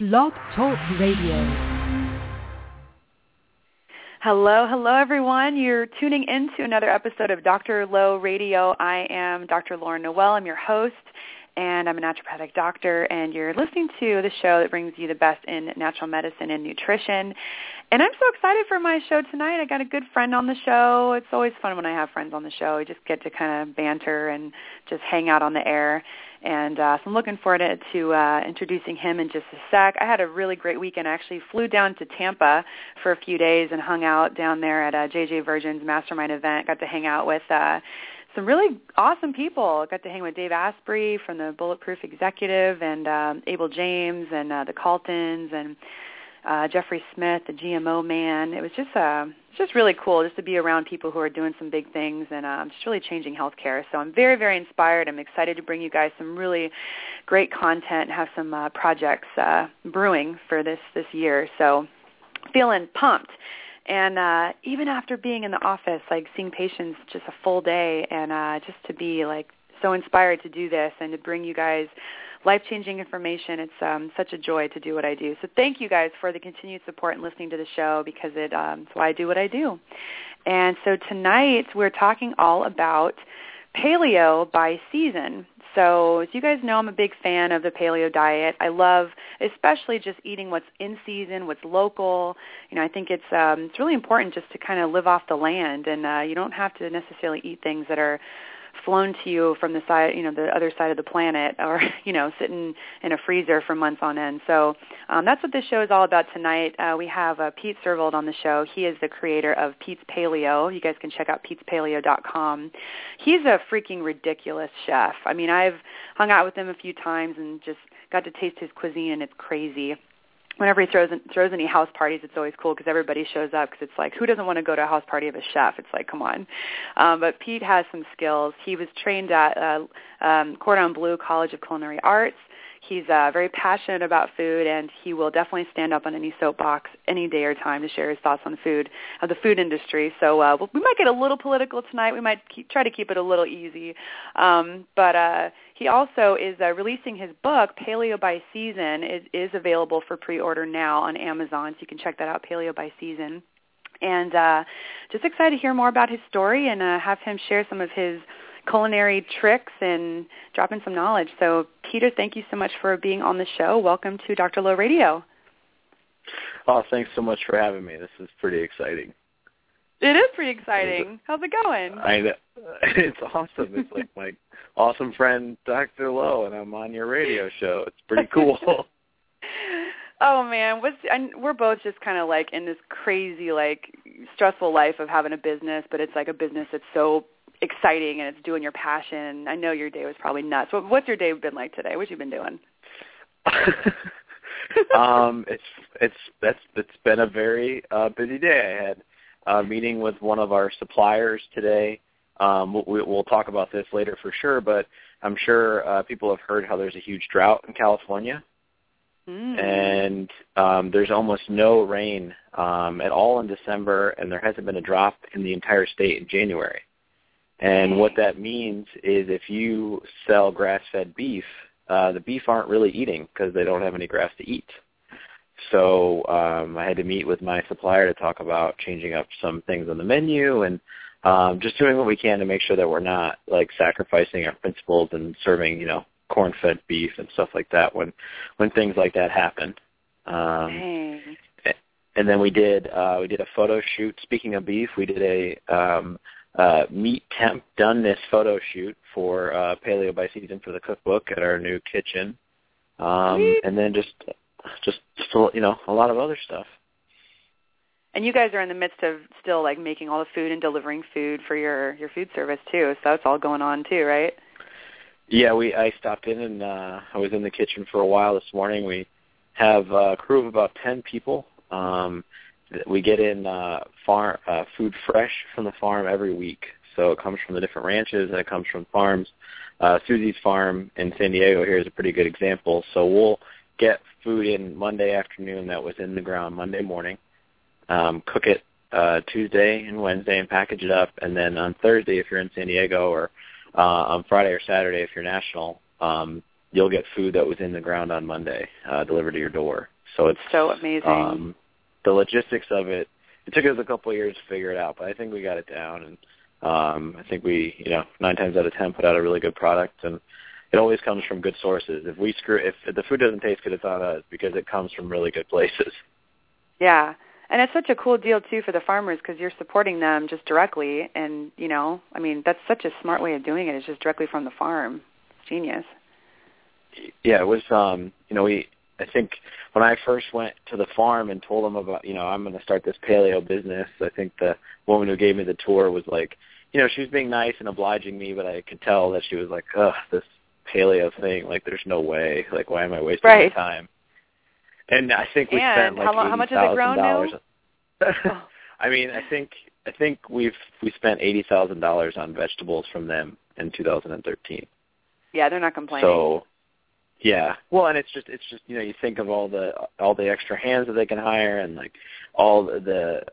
Blog Talk Radio. Hello, hello everyone. You're tuning into another episode of Dr. Low Radio. I am Dr. Lauren Noel. I'm your host and I'm a naturopathic doctor and you're listening to the show that brings you the best in natural medicine and nutrition. And I'm so excited for my show tonight. I got a good friend on the show. It's always fun when I have friends on the show. I just get to kind of banter and just hang out on the air. And uh, so I'm looking forward to, to uh, introducing him in just a sec. I had a really great weekend. I actually flew down to Tampa for a few days and hung out down there at uh, JJ Virgin's Mastermind event. Got to hang out with uh, some really awesome people. Got to hang with Dave Asprey from the Bulletproof Executive and um, Abel James and uh, the Caltons and uh, Jeffrey Smith, the GMO man. It was just uh, just really cool just to be around people who are doing some big things and um, just really changing healthcare. So I'm very very inspired. I'm excited to bring you guys some really great content. Have some uh, projects uh, brewing for this this year. So feeling pumped. And uh, even after being in the office, like seeing patients just a full day, and uh, just to be like so inspired to do this and to bring you guys life-changing information. It's um, such a joy to do what I do. So thank you guys for the continued support and listening to the show because it, um, it's why I do what I do. And so tonight we're talking all about paleo by season. So as you guys know, I'm a big fan of the paleo diet. I love especially just eating what's in season, what's local. You know, I think it's um, it's really important just to kind of live off the land, and uh, you don't have to necessarily eat things that are flown to you from the side, you know, the other side of the planet, or you know, sitting in a freezer for months on end. So um, that's what this show is all about tonight. Uh, we have uh, Pete Servold on the show. He is the creator of Pete's Paleo. You guys can check out Pete'sPaleo.com. He's a freaking ridiculous chef. I mean, I've hung out with him a few times and just got to taste his cuisine, and it's crazy whenever he throws throws any house parties, it's always cool because everybody shows up because it's like who doesn't want to go to a house party of a chef? It's like come on. Um, but Pete has some skills. He was trained at uh, um, Cordon Bleu College of Culinary Arts. He's uh, very passionate about food, and he will definitely stand up on any soapbox any day or time to share his thoughts on food, of the food industry. So uh, we might get a little political tonight. We might keep, try to keep it a little easy. Um, but uh, he also is uh, releasing his book, Paleo by Season. It is available for pre-order now on Amazon, so you can check that out, Paleo by Season and uh, just excited to hear more about his story and uh, have him share some of his culinary tricks and dropping some knowledge. So Peter, thank you so much for being on the show. Welcome to Dr. Low Radio. Oh, thanks so much for having me. This is pretty exciting. It is pretty exciting. How's it going? I know. It's awesome. It's like my awesome friend Dr. Low, and I'm on your radio show. It's pretty cool. oh man, what's and we're both just kind of like in this crazy like stressful life of having a business, but it's like a business that's so exciting and it's doing your passion. I know your day was probably nuts. What, what's your day been like today? What you been doing? um, it's it's that's it's been a very uh, busy day. I had a meeting with one of our suppliers today. Um, we, we'll talk about this later for sure, but I'm sure uh, people have heard how there's a huge drought in California. Mm. And um, there's almost no rain um, at all in December, and there hasn't been a drop in the entire state in January. And what that means is if you sell grass-fed beef, uh, the beef aren't really eating because they don't have any grass to eat. So um, I had to meat with my supplier to talk about changing up some things on the menu and um, just doing what we can to make sure that we're not like sacrificing our principles and serving, you know, corn-fed beef and stuff like that when when things like that happen. Um, and then we did uh, we did a photo shoot. Speaking of beef, we did a um, uh, meet temp doneness photo shoot for uh, Paleo by Season for the cookbook at our new kitchen, um, and then just just just a, you know a lot of other stuff. And you guys are in the midst of still like making all the food and delivering food for your your food service too. So that's all going on too, right? Yeah, we I stopped in and uh, I was in the kitchen for a while this morning. We have a crew of about ten people. Um, we get in uh, farm uh, food fresh from the farm every week. So it comes from the different ranches and it comes from farms. Uh, Suzie's farm in San Diego here is a pretty good example. So we'll get food in Monday afternoon that was in the ground Monday morning, um, cook it uh, Tuesday and Wednesday and package it up, and then on Thursday if you're in San Diego or uh, on Friday or Saturday if you're national, um, you'll get food that was in the ground on Monday uh, delivered to your door. So it's so amazing. Um, the logistics of it. It took us a couple of years to figure it out, but I think we got it down, and um, I think we, you know, nine times out of ten put out a really good product, and it always comes from good sources. If we screw, if the food doesn't taste good, it's on us because it comes from really good places. Yeah, and it's such a cool deal too for the farmers because you're supporting them just directly, and you know, I mean, that's such a smart way of doing it. It's just directly from the farm. It's genius. Yeah, it was. um You know, we. I think when I first went to the farm and told them about, you know, I'm going to start this paleo business. I think the woman who gave me the tour was like, you know, she was being nice and obliging me, but I could tell that she was like, ugh, this paleo thing. Like, there's no way. Like, why am I wasting right. my time? And I think we and spent like how, how much has it grown dollars. now? I mean, I think I think we've we spent eighty thousand dollars on vegetables from them in 2013. Yeah, they're not complaining. So, yeah. Well, and it's just it's just you know you think of all the all the extra hands that they can hire and like all the,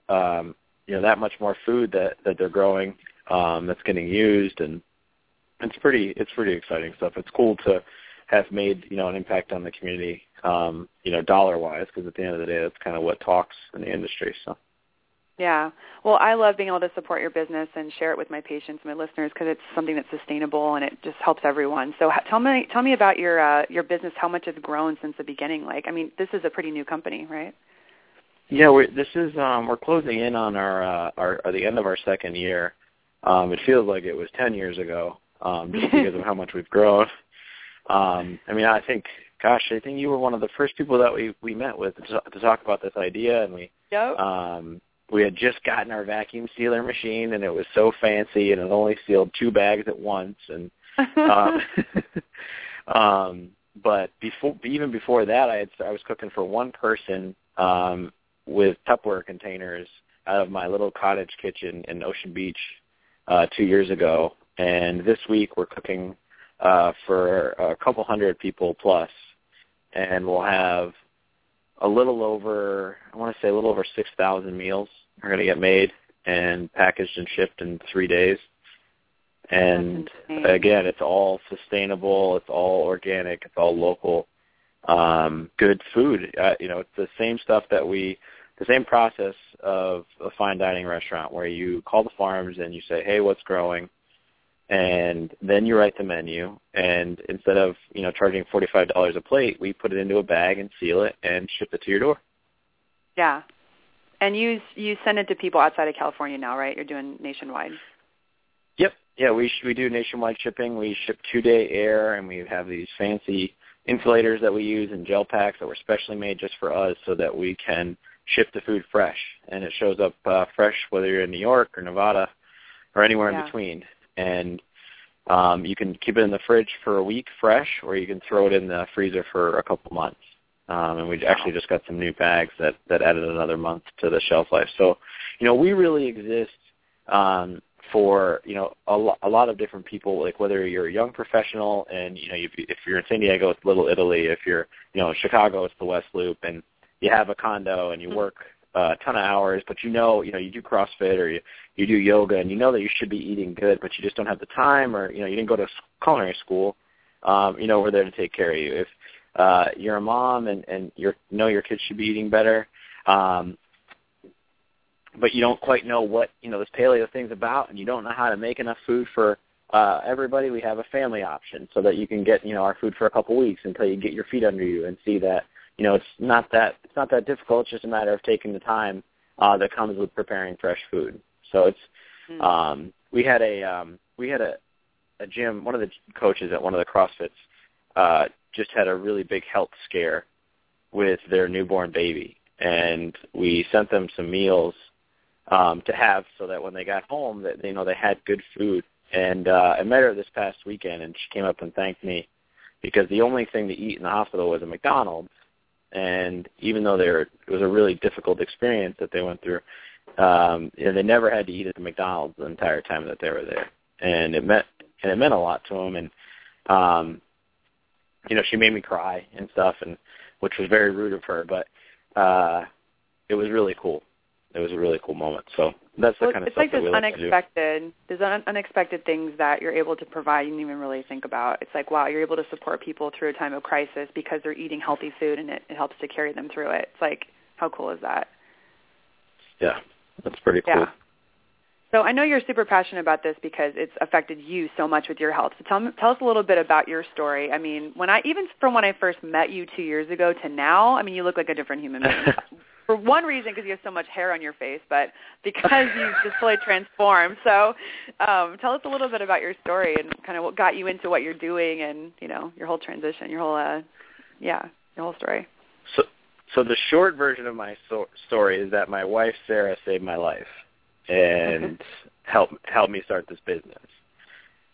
the um you know that much more food that that they're growing um that's getting used and it's pretty it's pretty exciting stuff. It's cool to have made you know an impact on the community um, you know, dollar wise, because at the end of the day, that's kind of what talks in the industry. So. Yeah. Well, I love being able to support your business and share it with my patients, and my listeners, because it's something that's sustainable and it just helps everyone. So, tell me, tell me about your uh, your business. How much it's grown since the beginning? Like, I mean, this is a pretty new company, right? Yeah, we're, this is um, we're closing in on our uh, our the end of our second year. Um, it feels like it was ten years ago, um, just because of how much we've grown. Um, I mean, I think gosh, I think you were one of the first people that we we met with to, to talk about this idea, and we yep. um, we had just gotten our vacuum sealer machine, and it was so fancy, and it only sealed two bags at once, and um, um, but before even before that, I had I was cooking for one person um, with Tupperware containers out of my little cottage kitchen in Ocean Beach uh, two years ago, and this week we're cooking uh, for a couple hundred people plus and we'll have a little over, I want to say a little over 6,000 meals are going to get made and packaged and shipped in three days. And again, it's all sustainable, it's all organic, it's all local, um, good food. Uh, you know, it's the same stuff that we, the same process of a fine dining restaurant where you call the farms and you say, hey, what's growing? And then you write the menu and instead of you know charging forty five dollars a plate we put it into a bag and seal it and ship it to your door. Yeah. And you you send it to people outside of california now right? You're doing nationwide. Yep. Yeah we we do nationwide shipping. We ship two day air and we have these fancy insulators that we use and gel packs that were specially made just for us so that we can ship the food fresh. And it shows up uh, fresh whether you're in new york or nevada or anywhere yeah. in between and um, you can keep it in the fridge for a week fresh, or you can throw it in the freezer for a couple months. Um, and we actually just got some new bags that that added another month to the shelf life. So, you know, we really exist um, for you know a, lo- a lot of different people. Like whether you're a young professional and you know if, if you're in San Diego, it's Little Italy. If you're you know in Chicago, it's the West Loop, and you have a condo and you work a ton of hours, but you know, you know, you do CrossFit or you you do yoga, and you know that you should be eating good, but you just don't have the time, or you know, you didn't go to culinary school. Um, you know, we're there to take care of you. If uh, you're a mom and and you know your kids should be eating better, um, but you don't quite know what you know this paleo thing's about, and you don't know how to make enough food for uh, everybody, we have a family option so that you can get you know our food for a couple weeks until you get your feet under you and see that you know, it's not that it's not that difficult. It's just a matter of taking the time uh, that comes with preparing fresh food. So it's mm. um, we had a um, we had a a gym. One of the coaches at one of the CrossFits uh, just had a really big health scare with their newborn baby, and we sent them some meals um, to have so that when they got home, that you know they had good food. And uh, I met her this past weekend, and she came up and thanked me because the only thing to eat in the hospital was a McDonald's, and even though they were, it was a really difficult experience that they went through, um, you know, they never had to eat at the McDonald's the entire time that they were there, and it meant and it meant a lot to them. And um, you know, she made me cry and stuff, and which was very rude of her, but uh, it was really cool. It was a really cool moment. So that's the well, kind of it's stuff like that we like to do. unexpected there's un- unexpected things that you're able to provide you didn't even really think about. It's like wow, you're able to support people through a time of crisis because they're eating healthy food and it, it helps to carry them through it. It's like how cool is that? Yeah, that's pretty cool. Yeah. So I know you're super passionate about this because it's affected you so much with your health. So tell tell us a little bit about your story. I mean, when I even from when I first met you two years ago to now, I mean, you look like a different human being. For one reason, because you have so much hair on your face, but because you've just totally transformed. So, um, tell us a little bit about your story and kind of what got you into what you're doing, and you know, your whole transition, your whole, uh, yeah, your whole story. So, so the short version of my so- story is that my wife Sarah saved my life and helped helped me start this business.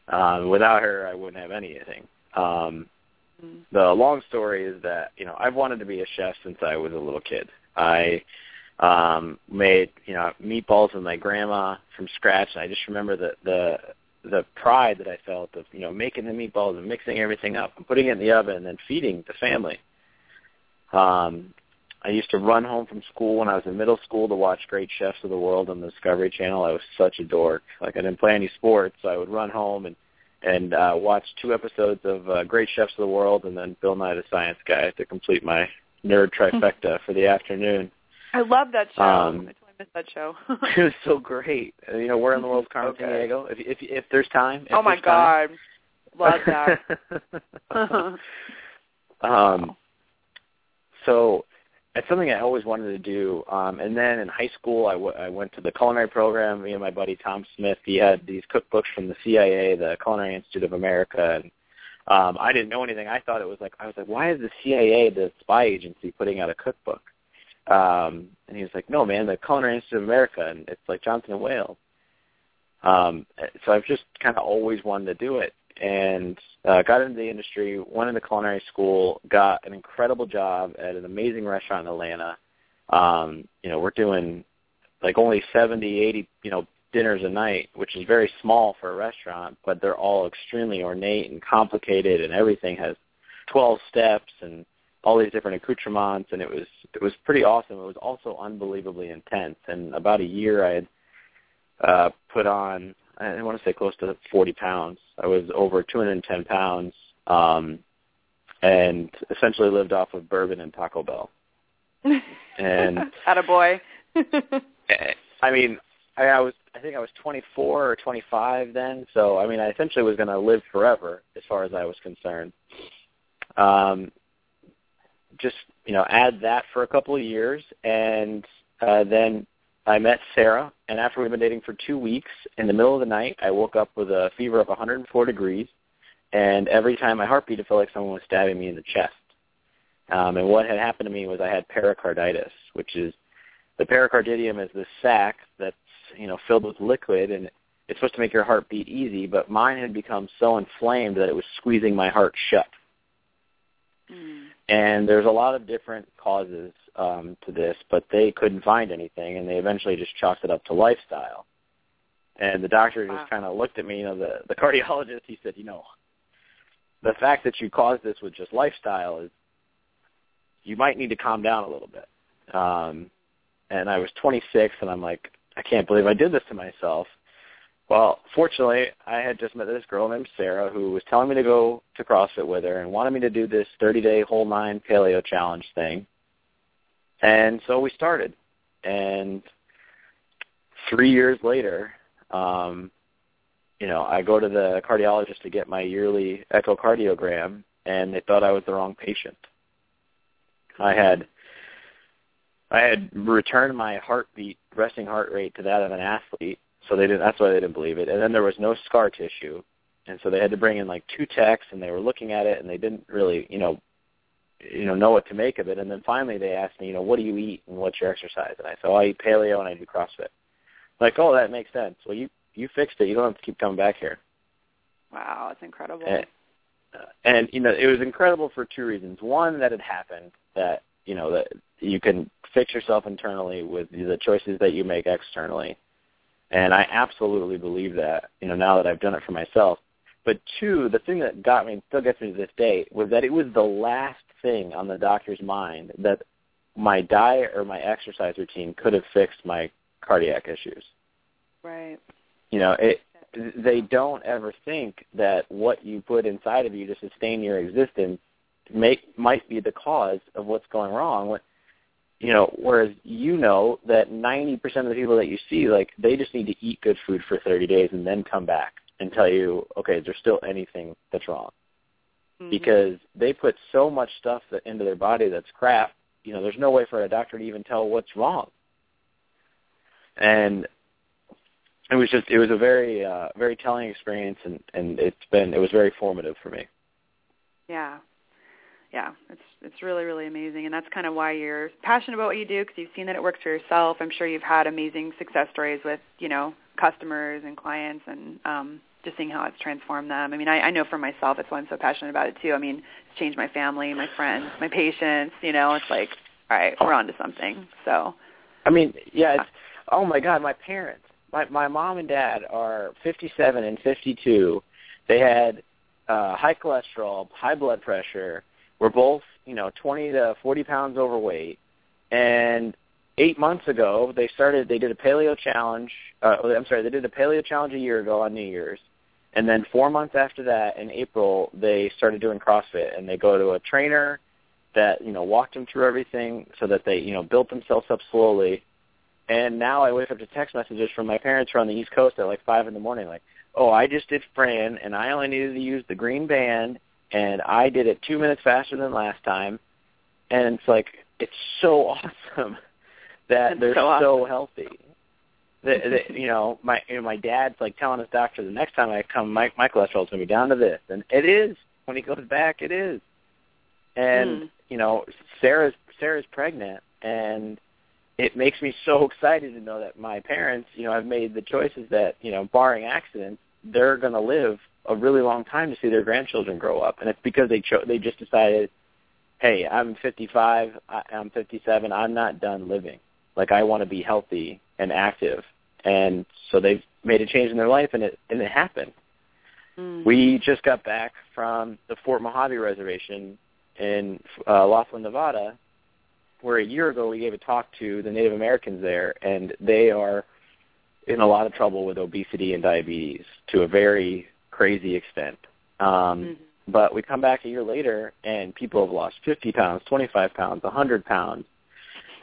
Um, without her, I wouldn't have anything. Um, Mm. the long story is that you know I've wanted to be a chef since I was a little kid. I um, made you know meatballs with my grandma from scratch, and I just remember the the the pride that I felt of you know making the meatballs and mixing everything up and putting it in the oven and then feeding the family. Um, I used to run home from school when I was in middle school to watch Great Chefs of the World on the Discovery Channel. I was such a dork. Like I didn't play any sports, so I would run home and and uh, watch two episodes of uh, Great Chefs of the World and then Bill Nye the Science Guy to complete my nerd trifecta for the afternoon. I love that show. Um, I totally miss that show. it was so great. You know, where in the world is Carmen Okay. Diego? If if if there's time. If oh my there's time. god, love that. um, so it's something I always wanted to do. Um, and then in high school, I, w- I went to the culinary program. Me and my buddy Tom Smith, he had these cookbooks from the CIA, the Culinary Institute of America, and um, I didn't know anything. I thought it was like I was like, why is the CIA, the spy agency, putting out a cookbook? Um, and he was like, no, man, the Culinary Institute of America, and it's like Johnson and Wales. Um, so I've just kind of always wanted to do it and uh, got into the industry, went into culinary school, got an incredible job at an amazing restaurant in Atlanta. Um, you know, we're doing like only seventy, eighty, you know, dinners a night, which is very small for a restaurant, but they're all extremely ornate and complicated, and everything has 12 steps and all these different accoutrements, and it was it was pretty awesome. It was also unbelievably intense, and about a year I had uh, put on I want to say close to 40 pounds. I was over 210 pounds, um, and essentially lived off of bourbon and Taco Bell. And At a boy. I mean, I, I was I think I was 24 or 25 then, so I mean, I essentially was going to live forever as far as I was concerned. Um, just you know, add that for a couple of years, and uh, then I met Sarah, and after we'd been dating for two weeks, in the middle of the night, I woke up with a fever of 104 degrees, and every time my heart beat, it felt like someone was stabbing me in the chest. Um, and what had happened to me was I had pericarditis, which is the pericardium is this sac that's you know filled with liquid, and it's supposed to make your heart beat easy, but mine had become so inflamed that it was squeezing my heart shut. Mm. And there's a lot of different causes um, to this, but they couldn't find anything, and they eventually just chalked it up to lifestyle. And the doctor Wow. just kind of looked at me, you know, the the cardiologist. He said, you know, the fact that you caused this with just lifestyle is, you might need to calm down a little bit. Um, and I was 26, and I'm like, I can't believe I did this to myself. Well, fortunately, I had just met this girl named Sarah who was telling me to go to CrossFit with her and wanted me to do this 30-day whole nine paleo challenge thing. And so we started. And three years later, um, you know, I go to the cardiologist to get my yearly echocardiogram, and they thought I was the wrong patient. I had I had returned my heartbeat, resting heart rate to that of an athlete, so they didn't. That's why they didn't believe it. And then there was no scar tissue, and so they had to bring in like two techs, and they were looking at it, and they didn't really, you know, you know, know what to make of it. And then finally they asked me, you know, what do you eat and what's your exercise? And I said, oh, I eat paleo and I do CrossFit. Like, oh, that makes sense. Well, you you fixed it. You don't have to keep coming back here. Wow, that's incredible. And, uh, and you know, it was incredible for two reasons. One, that it happened. That you know that you can fix yourself internally with the choices that you make externally. And I absolutely believe that. You know, now that I've done it for myself. But two, the thing that got me, still gets me to this day, was that it was the last thing on the doctor's mind that my diet or my exercise routine could have fixed my cardiac issues. Right. You know, it they don't ever think that what you put inside of you to sustain your existence make might be the cause of what's going wrong. You know, whereas you know that 90% of the people that you see, like, they just need to eat good food for 30 days and then come back and tell you, okay, is there still anything that's wrong? Mm-hmm. Because they put so much stuff that, into their body that's crap, you know, there's no way for a doctor to even tell what's wrong. And it was just it was a very uh very telling experience and and it's been it was very formative for me yeah yeah it's it's really really amazing and that's kind of why you're passionate about what you do because you've seen that it works for yourself i'm sure you've had amazing success stories with you know customers and clients and um just seeing how it's transformed them i mean i i know for myself it's why i'm so passionate about it too i mean it's changed my family my friends my patients you know it's like all right we're on to something so i mean yeah it's oh my god my parents my my mom and dad are 57 and 52. They had uh, high cholesterol, high blood pressure. We're both, you know, 20 to 40 pounds overweight. And eight months ago, they started. They did a paleo challenge. Uh, I'm sorry, they did a paleo challenge a year ago on New Year's. And then four months after that, in April, they started doing CrossFit, and they go to a trainer that you know walked them through everything, so that they you know built themselves up slowly and now I wake up to text messages from my parents who are on the East Coast at like five in the morning, like, "Oh, I just did Fran, and I only needed to use the green band, and I did it two minutes faster than last time." And it's like it's so awesome that That's they're so, awesome. so healthy. That, that you know, my you know, my dad's like telling his doctor the next time I come, my my cholesterol's gonna be down to this, and it is. When he goes back, it is. And Mm. you know, Sarah's Sarah's pregnant, and it makes me so excited to know that my parents, you know, have made the choices that, you know, barring accidents, they're going to live a really long time to see their grandchildren grow up, and it's because they cho- they just decided, hey, I'm 55, I- I'm 57, I'm not done living. Like I want to be healthy and active, and so they've made a change in their life, and it and it happened. Mm. We just got back from the Fort Mojave Reservation in uh, Laughlin, Nevada, where a year ago we gave a talk to the Native Americans there, and they are in a lot of trouble with obesity and diabetes to a very crazy extent. Um, Mhm. But we come back a year later, and people have lost 50 pounds, 25 pounds, 100 pounds,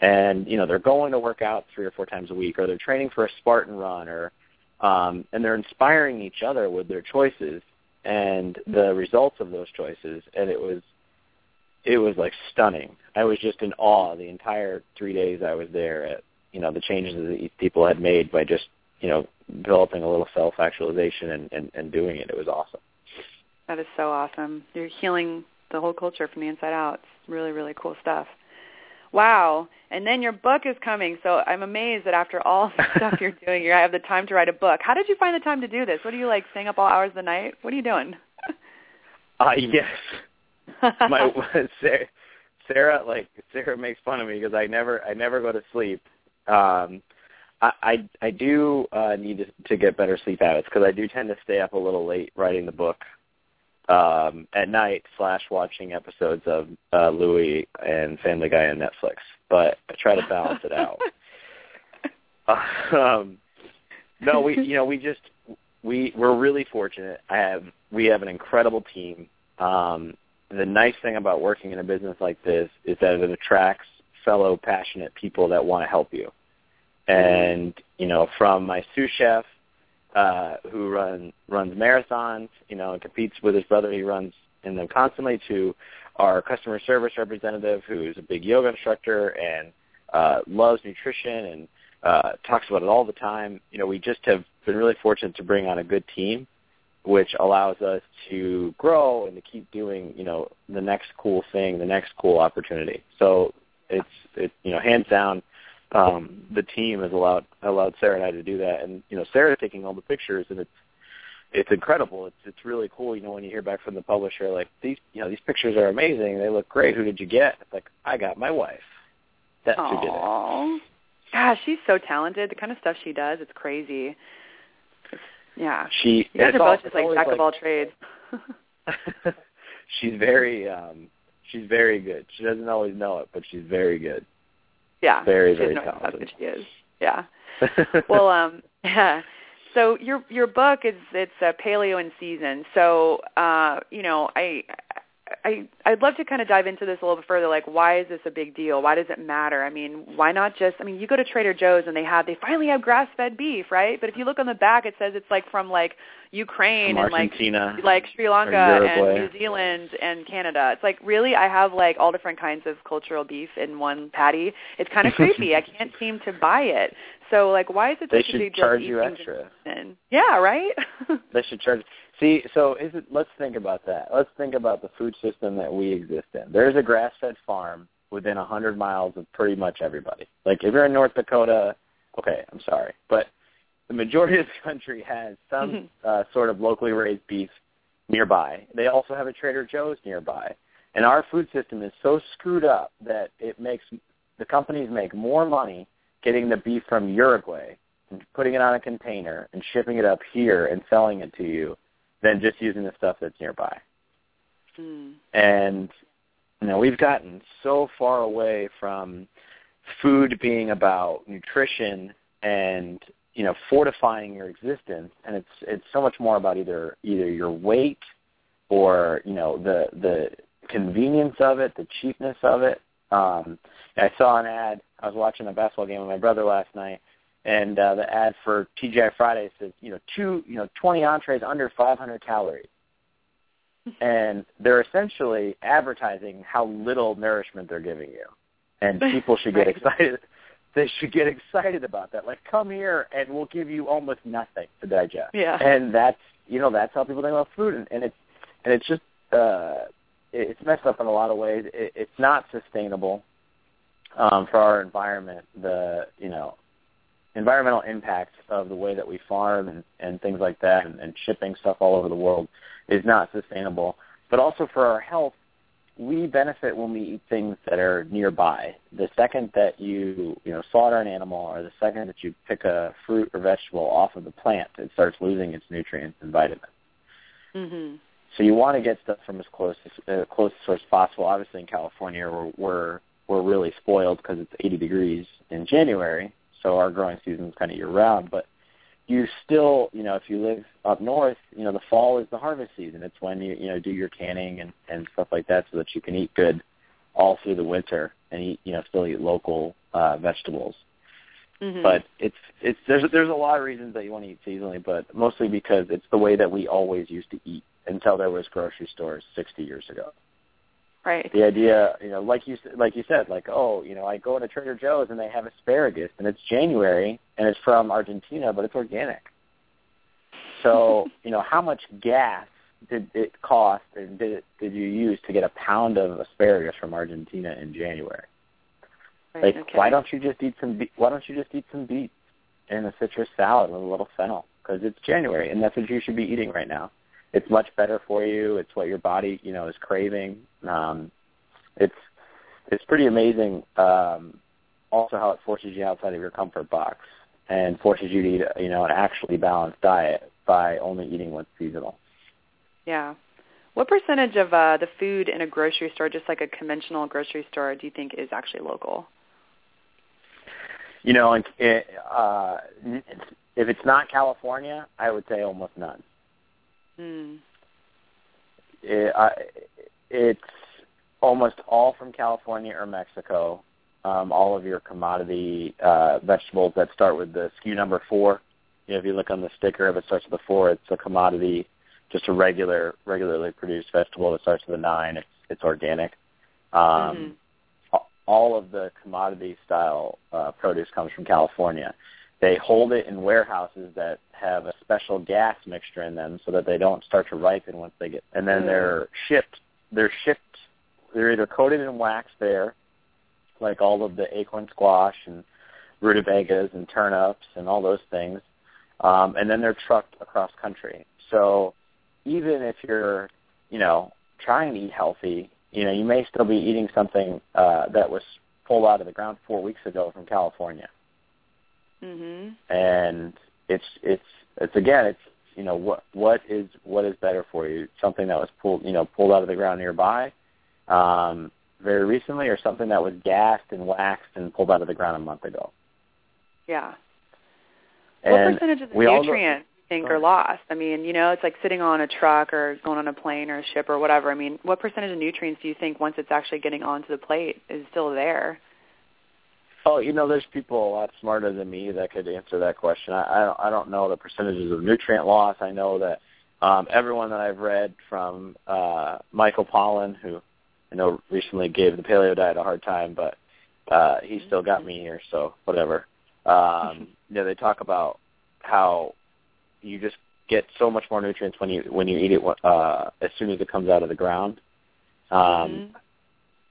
and you know they're going to work out three or four times a week, or they're training for a Spartan run, or um, and they're inspiring each other with their choices and the results of those choices. And it was it was like stunning. I was just in awe the entire three days I was there at you know the changes that these people had made by just you know developing a little self actualization and, and and doing it. It was awesome. That is so awesome. You're healing the whole culture from the inside out. It's really, really cool stuff. Wow. And then your book is coming. So I'm amazed that after all the stuff you're doing, you have the time to write a book. How did you find the time to do this? What are you like staying up all hours of the night? What are you doing? Uh yes. My Sarah, Sarah like Sarah makes fun of me because I never I never go to sleep. Um I I, I do uh need to, to get better sleep habits because I do tend to stay up a little late writing the book um at night slash watching episodes of uh Louie and Family Guy on Netflix. But I try to balance it out. um no, we you know, we just we we're really fortunate. I have we have an incredible team. Um the nice thing about working in a business like this is that it attracts fellow passionate people that want to help you. And, you know, from my sous chef uh who run runs marathons, you know, and competes with his brother, he runs in them constantly to our customer service representative who's a big yoga instructor and uh loves nutrition and uh talks about it all the time. You know, we just have been really fortunate to bring on a good team which allows us to grow and to keep doing, you know, the next cool thing, the next cool opportunity. So it's it you know, hands down um the team has allowed allowed Sarah and I to do that and you know, Sarah's taking all the pictures and it's it's incredible. It's it's really cool, you know, when you hear back from the publisher like these you know, these pictures are amazing, they look great, who did you get? It's like, I got my wife. That's who did it. Aww. Gosh, she's so talented. The kind of stuff she does, it's crazy. Yeah. She You guys are both just like jack like- of all trades. she's very um she's very good. She doesn't always know it, but she's very good. Yeah. Very, very talented. What she is. Yeah. well, um, yeah. So your your book is it's a paleo in season. So uh, you know, I I I'd love to kind of dive into this a little bit further. Like, why is this a big deal? Why does it matter? I mean, why not just? I mean, you go to Trader Joe's and they have they finally have grass-fed beef, right? But if you look on the back, it says it's like from like Ukraine and like Argentina like Sri Lanka and New Zealand and Canada. It's like really, I have like all different kinds of cultural beef in one patty. It's kind of creepy. I can't seem to buy it. So like, why is it They should big deal? to charge you extra. Yeah, right. They should charge. See, so is it? Let's think about that. Let's think about the food system that we exist in. There's a grass-fed farm within a hundred miles of pretty much everybody. Like if you're in North Dakota, okay, I'm sorry, but the majority of the country has some uh, sort of locally raised beef nearby. They also have a Trader Joe's nearby, and our food system is so screwed up that it makes the companies make more money getting the beef from Uruguay and putting it on a container and shipping it up here and selling it to you than just using the stuff that's nearby. Hmm. And you know, we've gotten so far away from food being about nutrition and you know fortifying your existence, and it's it's so much more about either either your weight or you know the the convenience of it, the cheapness of it. Um, I saw an ad. I was watching a basketball game with my brother last night, and uh, the ad for TGI Fridays says, you know, two, you know, 20 entrees under 500 calories. And they're essentially advertising how little nourishment they're giving you. And people should get excited. They should get excited about that. Like, come here and we'll give you almost nothing to digest. Yeah. And that's, you know, that's how people think about food. And, and it's, and it's just, uh, it's messed up in a lot of ways. It, it's not sustainable um, for our environment. The, you know, environmental impacts of the way that we farm and, and things like that and, and shipping stuff all over the world is not sustainable. But also for our health, we benefit when we eat things that are nearby. The second that you, you know, slaughter an animal or the second that you pick a fruit or vegetable off of the plant, it starts losing its nutrients and vitamins. Mhm. So you want to get stuff from as close as uh, close source possible. Obviously, in California, we're we're, we're really spoiled because it's 80 degrees in January, so our growing season is kind of year round. But you still, you know, if you live up north, you know, the fall is the harvest season. It's when you you know do your canning and and stuff like that, so that you can eat good all through the winter and eat you know still eat local uh, vegetables. Mhm. But it's it's there's there's a lot of reasons that you want to eat seasonally, but mostly because it's the way that we always used to eat until there was grocery stores 60 years ago. Right. The idea, you know, like you like you said, like oh, you know, I go into Trader Joe's and they have asparagus and it's January and it's from Argentina, but it's organic. So you know, how much gas did it cost and did it, did you use to get a pound of asparagus from Argentina in January? Right, Like, okay. why don't you just eat some? Be- why don't you just eat some beets and a citrus salad with a little fennel? Because it's January, and that's what you should be eating right now. It's much better for you. It's what your body, you know, is craving. Um, it's it's pretty amazing. Um, also, how it forces you outside of your comfort box and forces you to eat, you know, an actually balanced diet by only eating what's seasonal. Yeah. What percentage of uh, the food in a grocery store, just like a conventional grocery store, do you think is actually local? You know, it, uh, if it's not California, I would say almost none. Hmm. it, I, it's almost all from California or Mexico. Um, all of your commodity uh, vegetables that start with the SKU number four. You know, if you look on the sticker, if it starts with a four, it's a commodity, just a regular, regularly produced vegetable. That starts with a nine, it's it's organic. Um, Mhm. All of the commodity style uh, produce comes from California. They hold it in warehouses that have a special gas mixture in them so that they don't start to ripen once they get and then Mm. they're shipped they're shipped they're either coated in wax there like all of the acorn squash and rutabagas and turnips and all those things um, and then they're trucked across country so even if you're you know trying to eat healthy you know you may still be eating something uh, that was pulled out of the ground four weeks ago from california Mhm. and it's it's it's again it's you know what what is what is better for you something that was pulled you know pulled out of the ground nearby um very recently or something that was gassed and waxed and pulled out of the ground a month ago. Yeah. And what percentage of the go- nutrients you think are lost? I mean, you know, it's like sitting on a truck or going on a plane or a ship or whatever. I mean, what percentage of nutrients do you think once it's actually getting onto the plate is still there? Oh, you know, there's people a lot smarter than me that could answer that question. I, I don't, I don't know the percentages of nutrient loss. I know that um, everyone that I've read from uh, Michael Pollan, who I know recently gave the paleo diet a hard time, but uh, he still got me here, so whatever. Um, you know, they talk about how you just get so much more nutrients when you when you eat it uh, as soon as it comes out of the ground. Um, Mhm.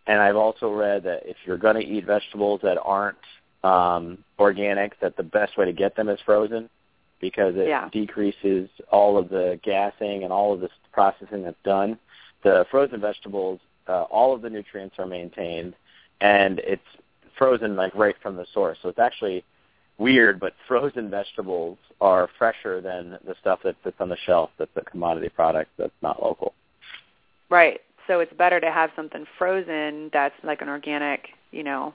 And I've also read that if you're going to eat vegetables that aren't um, organic, that the best way to get them is frozen because it Yeah. decreases all of the gassing and all of the processing that's done. The frozen vegetables, uh, all of the nutrients are maintained, and it's frozen like right from the source. So it's actually weird, but frozen vegetables are fresher than the stuff that sits on the shelf that's a commodity product that's not local. Right. So it's better to have something frozen that's like an organic, you know,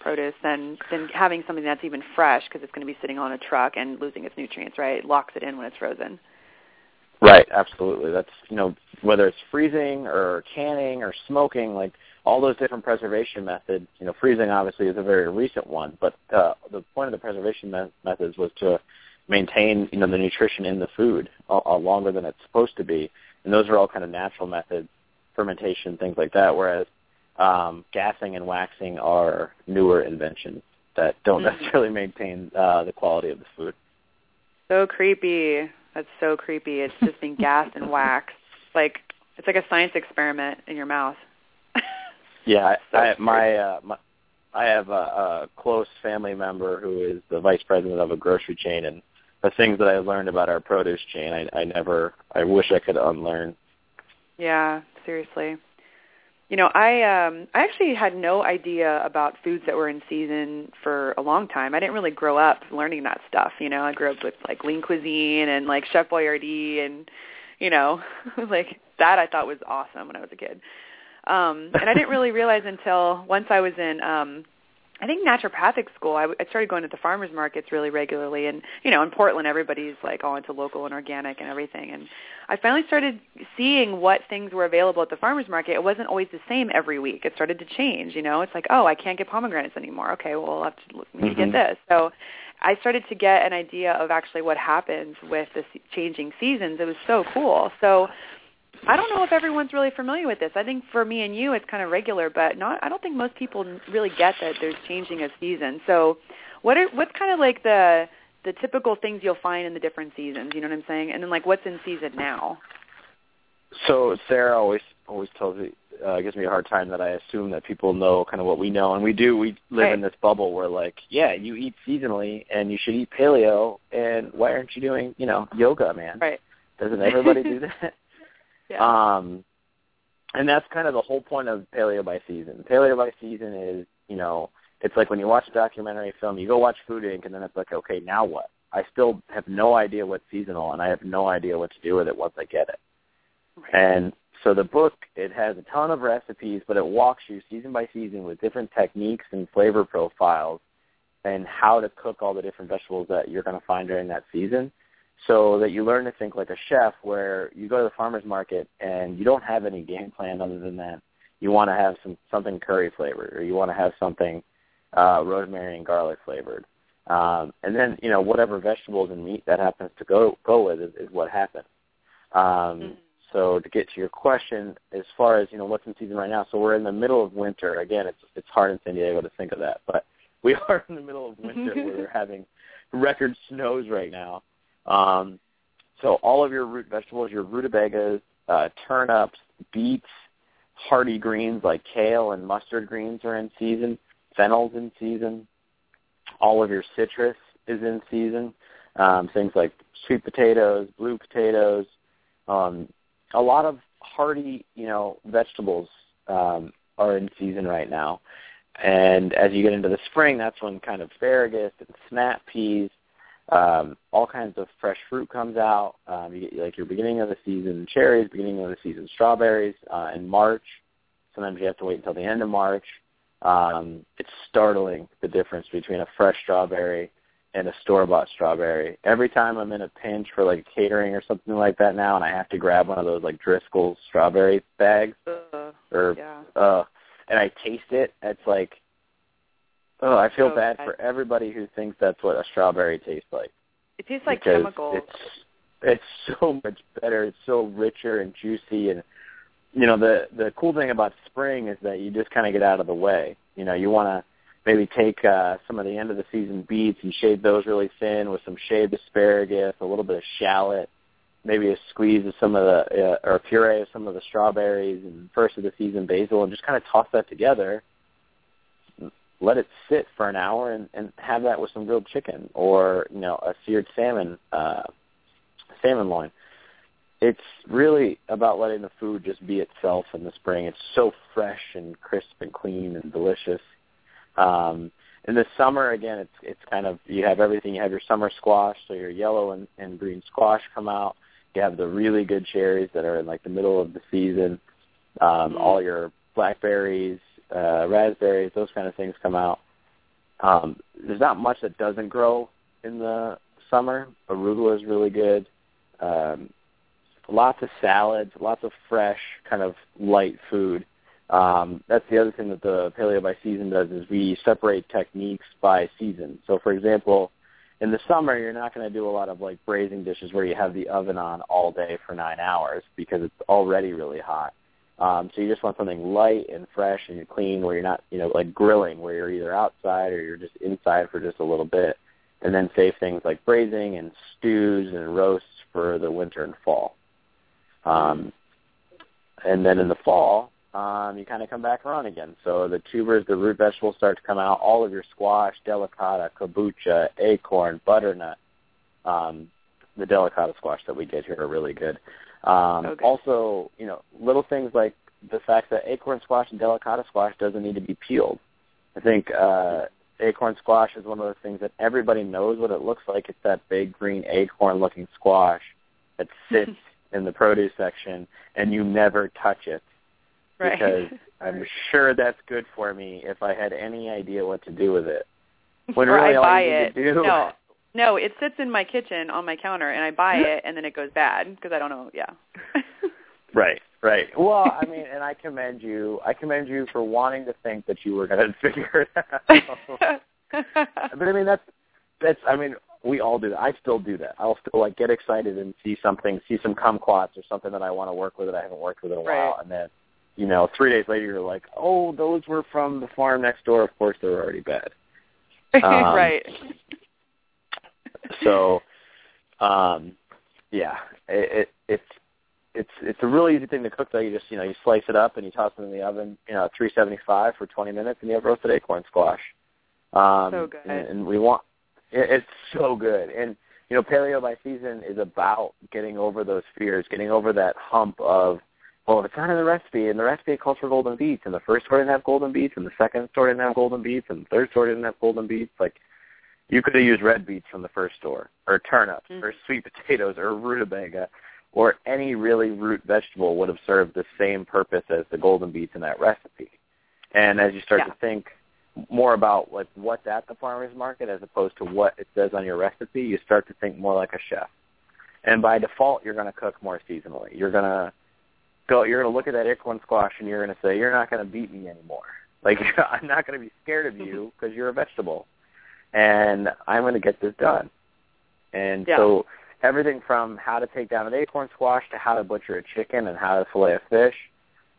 produce than than having something that's even fresh because it's going to be sitting on a truck and losing its nutrients. Right. It locks it in when it's frozen. Right, absolutely. That's you know whether it's freezing or canning or smoking, like all those different preservation methods. You know, freezing obviously is a very recent one, but uh, the point of the preservation me- methods was to maintain you know the nutrition in the food a longer than it's supposed to be, and those are all kind of natural methods, fermentation, things like that. Whereas um, gassing and waxing are newer inventions that don't Mhm. necessarily maintain uh, the quality of the food. So creepy. That's so creepy. It's just being gassed and waxed. Like it's like a science experiment in your mouth. Yeah, So I, I my uh, my I have a, a close family member who is the vice president of a grocery chain, and the things that I learned about our produce chain, I, I never, I wish I could unlearn. Yeah, seriously. You know, I um I actually had no idea about foods that were in season for a long time. I didn't really grow up learning that stuff, you know. I grew up with like lean cuisine and like Chef Boyardee and you know, like that I thought was awesome when I was a kid. Um and I didn't really realize until once I was in um I think naturopathic school. I, I started going to the farmers markets really regularly, and you know, in Portland, everybody's like all into local and organic and everything. And I finally started seeing what things were available at the farmers market. It wasn't always the same every week. It started to change. You know, it's like, oh, I can't get pomegranates anymore. Okay, well, I'll have to Mhm. get this. So I started to get an idea of actually what happens with the changing seasons. It was so cool. So I don't know if everyone's really familiar with this. I think for me and you, it's kind of regular, but not. I don't think most people really get that there's changing of season. So, what are what's kind of like the the typical things you'll find in the different seasons? You know what I'm saying? And then like what's in season now? So Sarah always always tells me, uh, gives me a hard time that I assume that people know kind of what we know, and we do. We live in this bubble where like, yeah, you eat seasonally, and you should eat paleo, and why aren't you doing, you know, yoga, man? Right. Doesn't everybody do that? Yeah. Um, and that's kind of the whole point of paleo by season. Paleo by season is, you know, it's like when you watch a documentary film, you go watch Food Inc., and then it's like, okay, now what? I still have no idea what's seasonal, and I have no idea what to do with it once I get it. right. And so the book, it has a ton of recipes, but it walks you season by season with different techniques and flavor profiles and how to cook all the different vegetables that you're going to find during that season so that you learn to think like a chef where you go to the farmer's market and you don't have any game plan other than that you want to have some something curry flavored or you want to have something uh, rosemary and garlic flavored. Um, and then, you know, whatever vegetables and meat that happens to go go with is, is what happens. Um, Mhm. So to get to your question, as far as you know, what's in season right now? So we're in the middle of winter. Again, it's it's hard in San Diego to think of that, but we are in the middle of winter. where we're having record snows right now. Um, so all of your root vegetables, your rutabagas, uh, turnips, beets, hardy greens like kale and mustard greens are in season. Fennel's in season. All of your citrus is in season. Um, things like sweet potatoes, blue potatoes, um, a lot of hardy, you know, vegetables um, are in season right now. And as you get into the spring, that's when kind of asparagus and snap peas, um, all kinds of fresh fruit comes out. Um, you get like your beginning of the season cherries, beginning of the season strawberries uh, in March. Sometimes you have to wait until the end of March. Um, it's startling the difference between a fresh strawberry and a store-bought strawberry. Every time I'm in a pinch for like catering or something like that now, and I have to grab one of those like Driscoll's strawberry bags, uh, or yeah. uh, and I taste it, it's like, oh, I feel So bad bad. for everybody who thinks that's what a strawberry tastes like. It tastes like chemicals. It's it's so much better. It's so richer and juicy, and you know the the cool thing about spring is that you just kind of get out of the way. You know, you want to maybe take uh, some of the end of the season beets and shave those really thin with some shaved asparagus, a little bit of shallot, maybe a squeeze of some of the uh, or a puree of some of the strawberries and first of the season basil, and just kind of toss that together. Let it sit for an hour and, and have that with some grilled chicken or you know a seared salmon uh, salmon loin. It's really about letting the food just be itself in the spring. It's so fresh and crisp and clean and delicious. Um, in the summer, again, it's it's kind of you have everything. You have your summer squash, so your yellow and, and green squash come out. You have the really good cherries that are in like the middle of the season. Um, Mhm. All your blackberries, uh, raspberries, those kind of things come out. Um, there's not much that doesn't grow in the summer. Arugula is really good. Um, lots of salads, lots of fresh, kind of light food. Um, that's the other thing that the Paleo by Season does is we separate techniques by season. So, for example, in the summer, you're not going to do a lot of like braising dishes where you have the oven on all day for nine hours because it's already really hot. Um, so you just want something light and fresh and clean where you're not, you know, like grilling where you're either outside or you're just inside for just a little bit. And then save things like braising and stews and roasts for the winter and fall. Um, and then in the fall, um, you kind of come back around again. So the tubers, the root vegetables start to come out. All of your squash, delicata, kabocha, acorn, butternut. Um, the delicata squash that we get here are really good. Um, Okay. Also, you know, little things like the fact that acorn squash and delicata squash doesn't need to be peeled. I think uh, acorn squash is one of those things that everybody knows what it looks like. It's that big green acorn-looking squash that sits in the produce section, and you never touch it right. because I'm sure that's good for me if I had any idea what to do with it. When or really I buy it. do- No, no, it sits in my kitchen on my counter, and I buy it, and then it goes bad because I don't know. Yeah. Right, right. Well, I mean, and I commend you. I commend you for wanting to think that you were going to figure it out. but I mean, that's that's. I mean, we all do that. I still do that. I'll still like get excited and see something, see some kumquats or something that I want to work with that I haven't worked with in a while, and then, you know, three days later you're like, oh, those were from the farm next door. Of course, they were already bad. Um, right. So, um, yeah, it, it it's it's it's a really easy thing to cook. Though you just you know you slice it up and you toss it in the oven, you know, 375 for 20 minutes, and you have roasted acorn squash. Um, So good. And, and we want it, it's so good. And you know, paleo by season is about getting over those fears, getting over that hump of well, if it's not in the recipe, and the recipe calls for golden beets, and the first store didn't have golden beets, and the second store didn't have golden beets, and the third store didn't have golden beets, like you could have used red beets from the first store, or turnips, Mhm. or sweet potatoes, or rutabaga, or any really root vegetable would have served the same purpose as the golden beets in that recipe. And as you start Yeah. to think more about like what's at the farmers market as opposed to what it says on your recipe, you start to think more like a chef. And by default, you're going to cook more seasonally. You're going to go. You're going to look at that acorn squash and you're going to say, "You're not going to beat me anymore. Like I'm not going to be scared of you because you're a vegetable, and I'm going to get this done." And Yeah. so everything from how to take down an acorn squash to how to butcher a chicken and how to fillet a fish,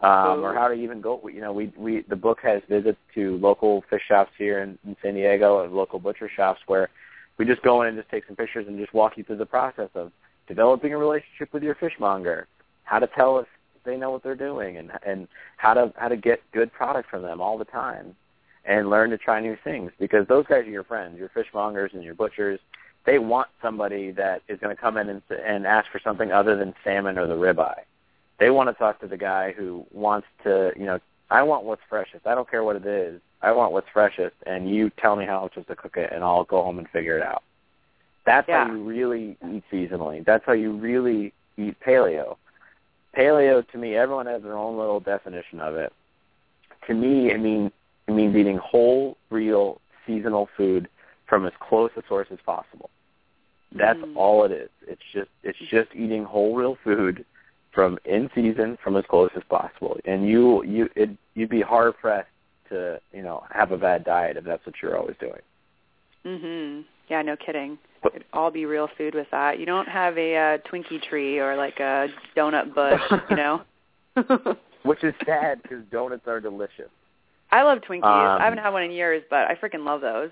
um, or how to even go. You know, we we the book has visits to local fish shops here in, in San Diego and local butcher shops where we just go in and just take some pictures and just walk you through the process of developing a relationship with your fishmonger, how to tell if they know what they're doing, and and how to how to get good product from them all the time, and learn to try new things because those guys are your friends, your fishmongers and your butchers. They want somebody that is going to come in and, and ask for something other than salmon or the ribeye. They want to talk to the guy who wants to, you know, I want what's freshest. I don't care what it is. I want what's freshest, and you tell me how much to cook it, and I'll go home and figure it out. That's Yeah. how you really eat seasonally. That's how you really eat paleo. Paleo, to me, everyone has their own little definition of it. to me, it means it means eating whole, real, seasonal food from as close a source as possible. That's Mm. all it is. It's just it's just eating whole, real food from in season from as close as possible. And you you it you'd be hard pressed to you know have a bad diet if that's what you're always doing. Mhm. Yeah, no kidding. It'd all be real food with that. You don't have a uh, Twinkie tree or like a donut bush, you know. Which is sad because donuts are delicious. I love Twinkies. Um, I haven't had one in years, but I freaking love those.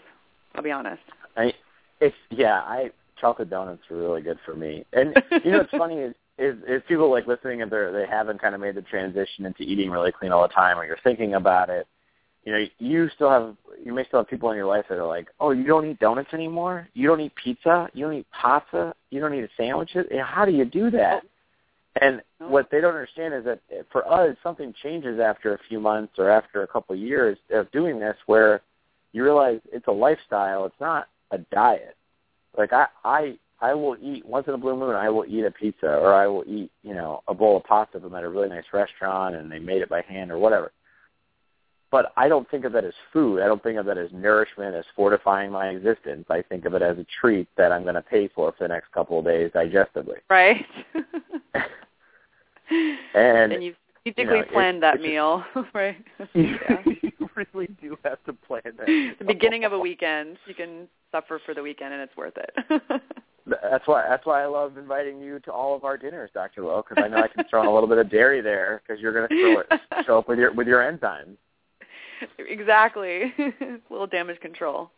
I'll be honest. I it's yeah, I chocolate donuts are really good for me. And you know what's funny is is, is people like listening and they're they haven't kind of made the transition into eating really clean all the time or you're thinking about it. You know, you still have you may still have people in your life that are like, "Oh, you don't eat donuts anymore? You don't eat pizza? You don't eat pasta? You don't eat sandwiches? Eh, How do you do that?" And what they don't understand is that for us, something changes after a few months or after a couple of years of doing this, where you realize it's a lifestyle. It's not a diet. Like I, I, I will eat once in a blue moon. I will eat a pizza, or I will eat, you know, a bowl of pasta from at a really nice restaurant, and they made it by hand or whatever. But I don't think of that as food. I don't think of that as nourishment, as fortifying my existence. I think of it as a treat that I'm going to pay for for the next couple of days digestively. Right. And, and you've strategically it- planned that it's just- meal, right? you, yeah. you really do have to plan that. The beginning of a weekend, you can suffer for the weekend, and it's worth it. That's why that's why I love inviting you to all of our dinners, Dr. Lowe, because I know I can throw in a little bit of dairy there because you're going to show up with your with your enzymes. exactly. a little damage control.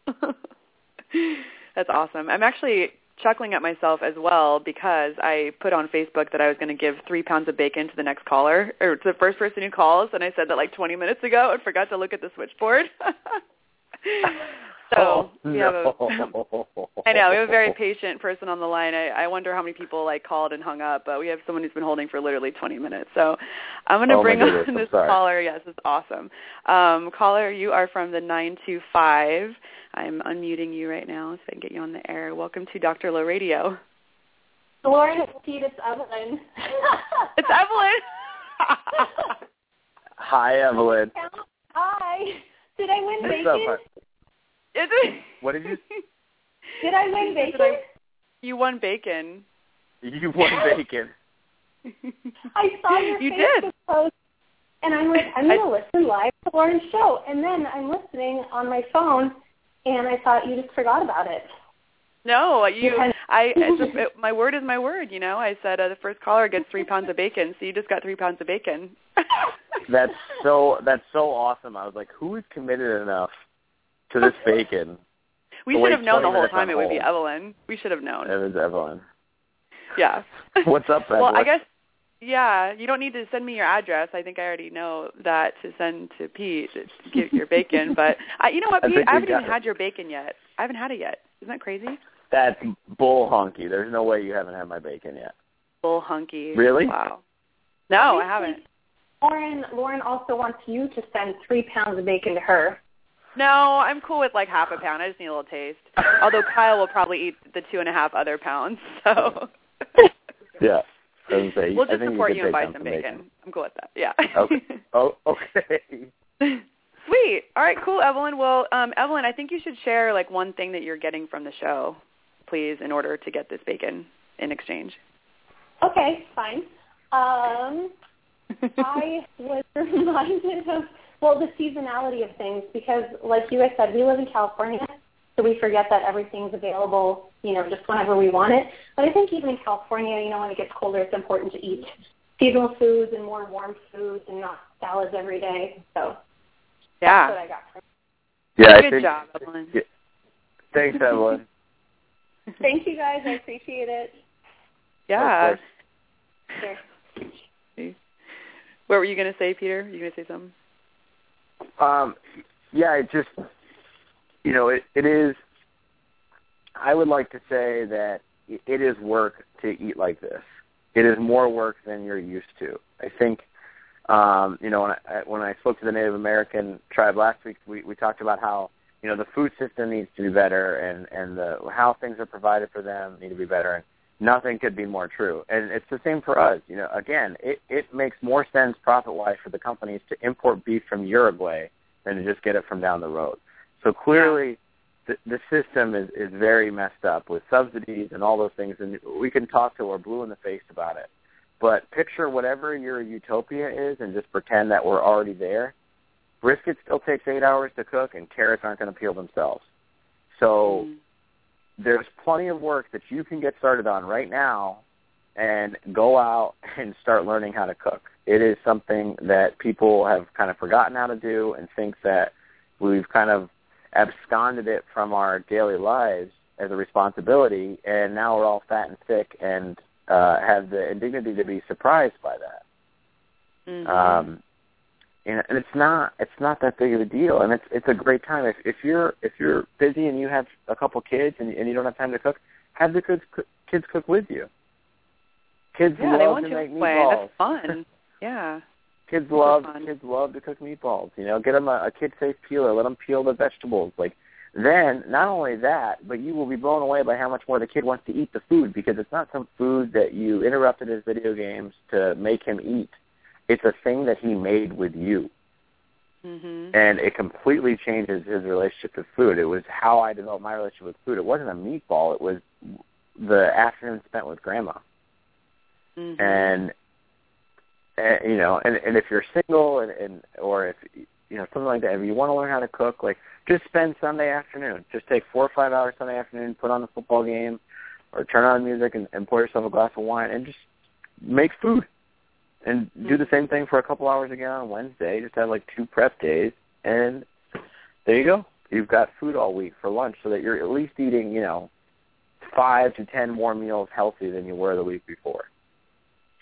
That's awesome. I'm actually chuckling at myself as well because I put on Facebook that I was going to give three pounds of bacon to the next caller or to the first person who calls, and I said that like 20 minutes ago and forgot to look at the switchboard. So oh, we have a. no. I know we have a very patient person on the line. I, I wonder how many people like called and hung up, but we have someone who's been holding for literally 20 minutes. So I'm going to Oh, bring on I'm this sorry. caller. Yes, it's awesome. Um, caller, you are from the 925. I'm unmuting you right now so I can get you on the air. Welcome to Dr. Low Radio. Lauren, it's Pete, it's Evelyn. It's Evelyn. Hi, Evelyn. Hi. Did I win bacon? Up, hon? Is it? What did you? Did I win bacon? I- You won bacon. You won bacon. I saw your You Facebook did. post, and I'm like, I'm going to listen live to Lauren's show. And then I'm listening on my phone, and I thought you just forgot about it. No, you. Because- I. It's just, it, my word is my word. You know, I said uh, the first caller gets three pounds of bacon, so you just got three pounds of bacon. That's so that's so awesome. I was like, who is committed enough to this bacon? we should have known the whole time it would be. Evelyn. We should have known. It was Evelyn. Yeah. What's up, Evelyn? Well, I guess. Yeah, you don't need to send me your address. I think I already know that to send to Pete to get your bacon. But I, you know what, I Pete? think I haven't even it. had your bacon yet. I haven't had it yet. Isn't that crazy? That's bull honky. There's no way you haven't had my bacon yet. Bull honky. Really? Wow. No, I haven't. Lauren, Lauren also wants you to send three pounds of bacon to her. No, I'm cool with like half a pound. I just need a little taste. Although Kyle will probably eat the two and a half other pounds. So Yeah. I was gonna say, we'll I just think support could you and buy on some bacon. I'm cool with that. Yeah. Okay. Oh, okay. Sweet. All right, cool, Evelyn. Well, um, Evelyn, I think you should share like one thing that you're getting from the show, please, in order to get this bacon in exchange. Okay, fine. Um, I was reminded of well the seasonality of things because, like you guys said, we live in California, so we forget that everything's available, you know, just whenever we want it. But I think even in California, you know, when it gets colder, it's important to eat seasonal foods and more warm foods and not salads every day. So yeah. that's what Yeah. I got from. Yeah, I Good think, job, Evelyn. Yeah. Thanks, Evelyn. Thank you guys. I appreciate it. Yeah. Of Sure. What were you going to say, Peter? Were you going to say something? Um, yeah, it just, you know, it, it is. I would like to say that it is work to eat like this. It is more work than you're used to. I think, um, you know, when I, when I spoke to the Native American tribe last week, we, we talked about how you know the food system needs to be better and and the how things are provided for them need to be better. And nothing could be more true. And it's the same for us. You know, again, it, it makes more sense profit-wise for the companies to import beef from Uruguay than to just get it from down the road. So clearly, the, the system is, is very messed up with subsidies and all those things, and we can talk till we're blue in the face about it. But picture whatever your utopia is and just pretend that we're already there. Brisket still takes eight hours to cook, and carrots aren't going to peel themselves. So mm. There's plenty of work that you can get started on right now and go out and start learning how to cook. It is something that people have kind of forgotten how to do and think that we've kind of absconded it from our daily lives as a responsibility, and now we're all fat and sick and uh, have the indignity to be surprised by that. Mm-hmm. Um, and, and it's not it's not that big of a deal, and it's it's a great time if if you're if you're busy and you have a couple kids and, and you don't have time to cook, have the kids kids cook with you. Kids yeah, love they want to you make play. meatballs. That's fun. Yeah. Kids love fun. kids love to cook meatballs. You know, get them a, a kid safe peeler. Let them peel the vegetables. Like then, not only that, but you will be blown away by how much more the kid wants to eat the food because it's not some food that you interrupted his video games to make him eat. It's a thing that he made with you. Mm-hmm. And it completely changes his relationship with food. It was how I developed my relationship with food. It wasn't a meatball. It was the afternoon spent with grandma. Mm-hmm. And and, you know, and and if you're single and, and or if you know something like that, if you want to learn how to cook, like just spend Sunday afternoon. Just take four or five hours Sunday afternoon, put on the football game, or turn on music and, and pour yourself a glass of wine and just make food. And do the same thing for a couple hours again on Wednesday. Just have like two prep days, and there you go. You've got food all week for lunch, so that you're at least eating, you know, five to ten more meals healthy than you were the week before.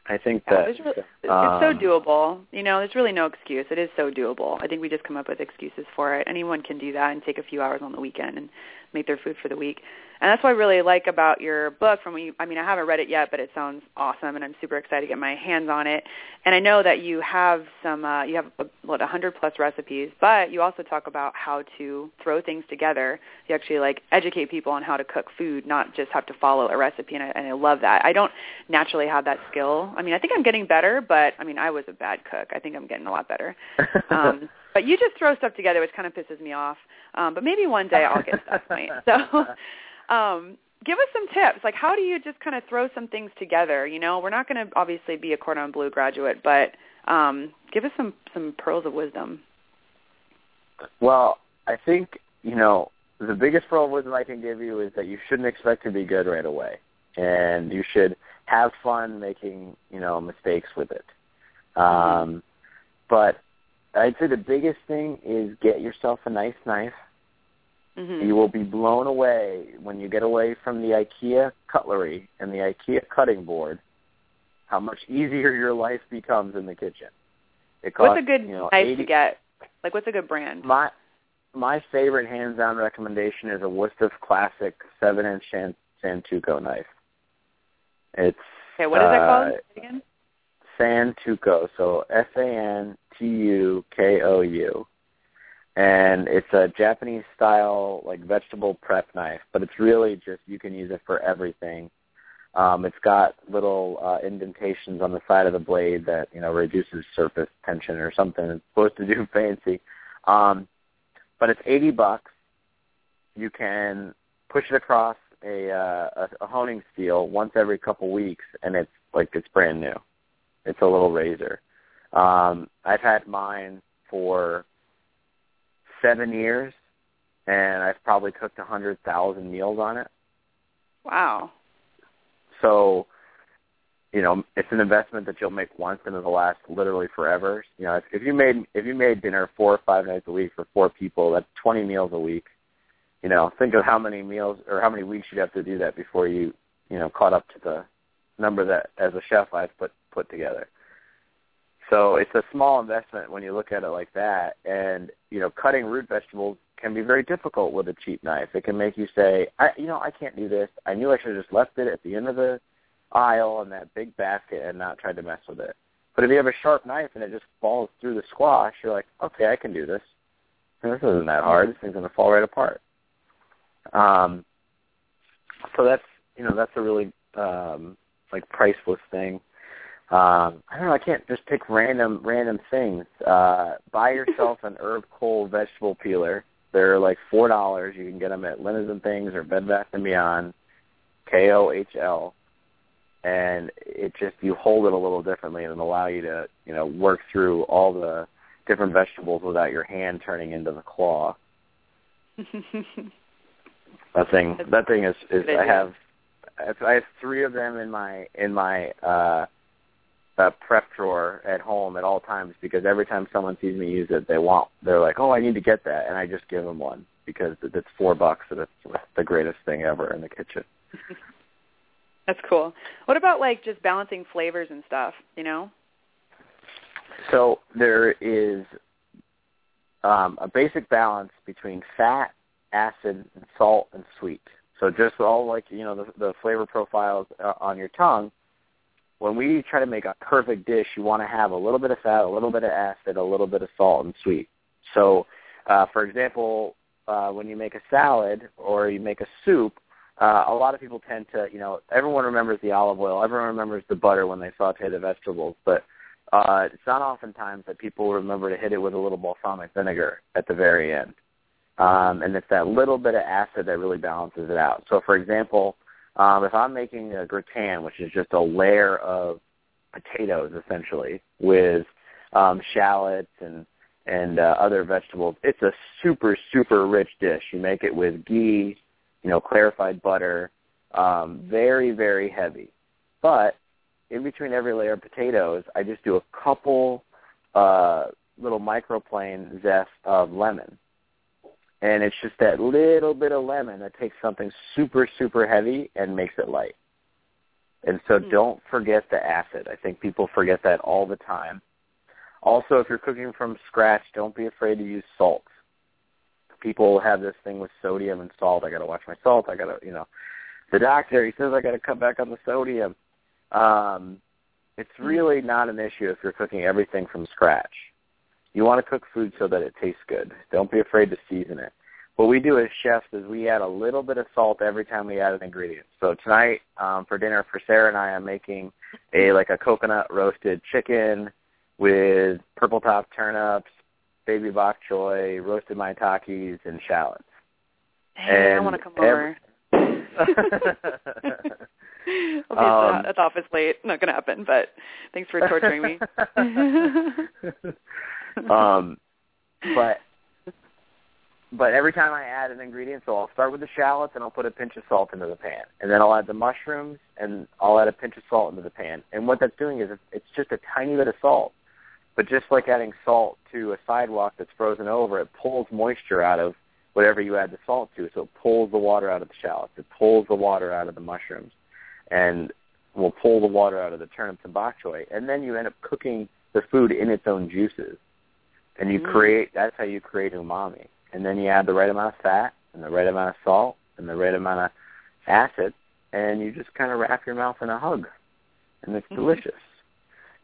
I think Yeah, that it's, really, it's um, so doable. You know, there's really no excuse. It is so doable. I think we just come up with excuses for it. Anyone can do that and take a few hours on the weekend and make their food for the week. And that's what I really like about your book. From you, I mean, I haven't read it yet, but it sounds awesome, and I'm super excited to get my hands on it. And I know that you have some, uh, you have what, 100 plus recipes, but you also talk about how to throw things together. You actually like educate people on how to cook food, not just have to follow a recipe. And I, and I love that. I don't naturally have that skill. I mean, I think I'm getting better, but I mean, I was a bad cook. I think I'm getting a lot better. Um, but you just throw stuff together, which kind of pisses me off. Um, but maybe one day I'll get to that point. So um, give us some tips. Like, how do you just kind of throw some things together? You know, we're not going to obviously be a Cordon Bleu graduate, but um, give us some some pearls of wisdom. Well, I think you know the biggest pearl of wisdom I can give you is that you shouldn't expect to be good right away, and you should have fun making you know mistakes with it. Um, but I'd say the biggest thing is get yourself a nice knife. Mm-hmm. You will be blown away when you get away from the IKEA cutlery and the IKEA cutting board. How much easier your life becomes in the kitchen. It costs, What's a good you know, knife 80, to get? Like, what's a good brand? My my favorite hands-down recommendation is a Wusthof Classic seven-inch San, Santoku knife. It's Okay, what is that uh, called again? Santoku, so S A N T U K O U, and it's a Japanese style like vegetable prep knife, but it's really just you can use it for everything. Um, it's got little uh, indentations on the side of the blade that you know reduces surface tension or something. It's supposed to do fancy, um, but it's eighty bucks. You can push it across a, uh, a a honing steel once every couple weeks, and it's like it's brand new. It's a little razor. Um, I've had mine for seven years, and I've probably cooked a hundred thousand meals on it. Wow. So, you know, it's an investment that you'll make once and it'll last literally forever. You know, if, if you made if you made dinner four or five nights a week for four people, that's twenty meals a week. You know, think of how many meals or how many weeks you'd have to do that before you, you know, caught up to the number that as a chef I've put put together. So it's a small investment when you look at it like that. And you know, cutting root vegetables can be very difficult with a cheap knife. It can make you say, I, you know, I can't do this. I knew I should have just left it at the end of the aisle in that big basket and not tried to mess with it. But if you have a sharp knife and it just falls through the squash, you're like, okay, I can do this. This isn't that hard. This thing's going to fall right apart. Um, so that's you know that's a really um, like priceless thing. Um, I don't know. I can't just pick random random things. Uh, buy yourself an herb coal vegetable peeler. They're like four dollars. You can get them at Linens and Things or Bed Bath and Beyond. K O H L. And it just you hold it a little differently and it'll allow you to you know work through all the different vegetables without your hand turning into the claw. that thing that thing is is I have I have three of them in my in my uh uh, prep drawer at home at all times because every time someone sees me use it, they want they're like, "Oh, I need to get that," and I just give them one because it's four bucks and it's the greatest thing ever in the kitchen. That's cool. What about like just balancing flavors and stuff? You know. So there is um, a basic balance between fat, acid, and salt and sweet. So just all like you know the, the flavor profiles uh, on your tongue when we try to make a perfect dish, you want to have a little bit of fat, a little bit of acid, a little bit of salt and sweet. So, uh, for example, uh, when you make a salad or you make a soup, uh, a lot of people tend to, you know, everyone remembers the olive oil, everyone remembers the butter when they saute the vegetables, but uh, it's not oftentimes that people remember to hit it with a little balsamic vinegar at the very end. Um, and it's that little bit of acid that really balances it out. So, for example, um, if I'm making a gratin, which is just a layer of potatoes essentially with um, shallots and and uh, other vegetables, it's a super super rich dish. You make it with ghee, you know, clarified butter, um, very very heavy. But in between every layer of potatoes, I just do a couple uh, little microplane zest of lemon and it's just that little bit of lemon that takes something super, super heavy and makes it light. And so mm. don't forget the acid. I think people forget that all the time. Also, if you're cooking from scratch, don't be afraid to use salt. People have this thing with sodium and salt. I got to watch my salt. I got to, you know, the doctor he says I got to cut back on the sodium. Um, it's hmm. really not an issue if you're cooking everything from scratch. You want to cook food so that it tastes good. Don't be afraid to season it. What we do as chefs is we add a little bit of salt every time we add an ingredient. So tonight um, for dinner for Sarah and I, I'm making a like a coconut roasted chicken with purple top turnips, baby bok choy, roasted maitakes, and shallots. Hey, and I want to come over. I'll be um, at the office late. Not going to happen, but thanks for torturing me. um, but but every time I add an ingredient, so I'll start with the shallots and I'll put a pinch of salt into the pan, and then I'll add the mushrooms and I'll add a pinch of salt into the pan. And what that's doing is it's just a tiny bit of salt, but just like adding salt to a sidewalk that's frozen over, it pulls moisture out of whatever you add the salt to. So it pulls the water out of the shallots, it pulls the water out of the mushrooms, and will pull the water out of the turnips and bok choy. And then you end up cooking the food in its own juices and you mm. create that's how you create umami and then you add the right amount of fat and the right amount of salt and the right amount of acid and you just kind of wrap your mouth in a hug and it's mm-hmm. delicious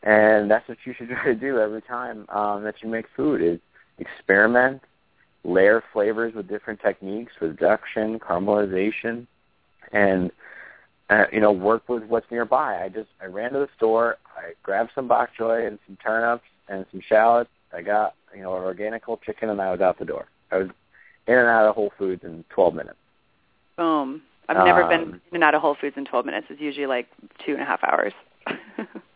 and that's what you should try to do every time um, that you make food is experiment layer flavors with different techniques reduction caramelization and uh, you know work with what's nearby i just i ran to the store i grabbed some bok choy and some turnips and some shallots I got you know an organic whole chicken, and I was out the door. I was in and out of Whole Foods in 12 minutes. Boom. I've never um, been in and out of Whole Foods in 12 minutes. It's usually like two and a half hours.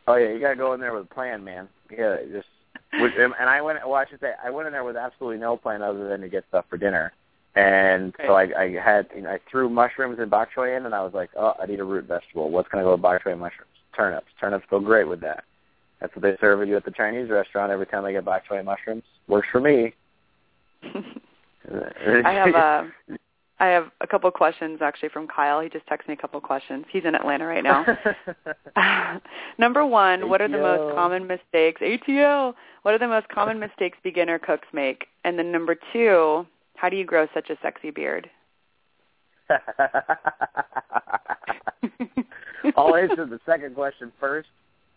oh yeah, you gotta go in there with a plan, man. Yeah, just with, and I went. Well, I should say I went in there with absolutely no plan other than to get stuff for dinner. And so I, I had, you know, I threw mushrooms and bok choy in, and I was like, oh, I need a root vegetable. What's going to go with bok choy and mushrooms? Turnips. Turnips go great with that. That's what they serve you at the Chinese restaurant every time they get bok choy mushrooms. Works for me. I have a I have a couple of questions actually from Kyle. He just texted me a couple of questions. He's in Atlanta right now. Number one, ATL. what are the most common mistakes? ATL. What are the most common mistakes beginner cooks make? And then number two, how do you grow such a sexy beard? I'll answer the second question first,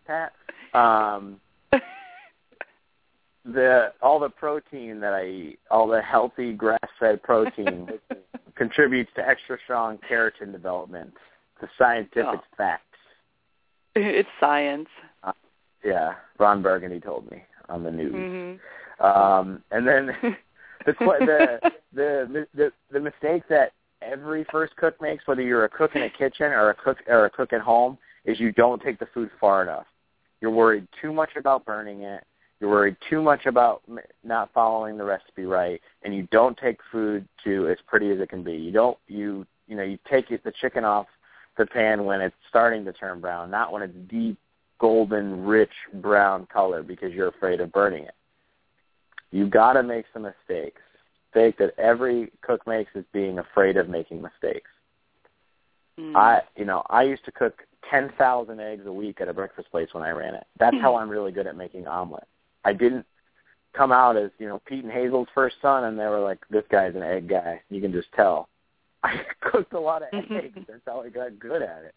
Pat. Um, the all the protein that I eat, all the healthy grass-fed protein, contributes to extra strong keratin development. the scientific Oh. facts. It's science. Yeah, Ron Burgundy told me on the news. hmm Um, and then the, the the the the mistake that every first cook makes, whether you're a cook in a kitchen or a cook or a cook at home, is you don't take the food far enough. You're worried too much about burning it. You're worried too much about not following the recipe right, and you don't take food to as pretty as it can be. You don't you you know you take it, the chicken off the pan when it's starting to turn brown, not when it's deep golden, rich brown color because you're afraid of burning it. You've got to make some mistakes. Mistake that every cook makes is being afraid of making mistakes. Mm. I, you know, I used to cook ten thousand eggs a week at a breakfast place when I ran it. That's how I'm really good at making omelet. I didn't come out as you know Pete and Hazel's first son, and they were like, "This guy's an egg guy." You can just tell. I cooked a lot of eggs. That's how I got good at it.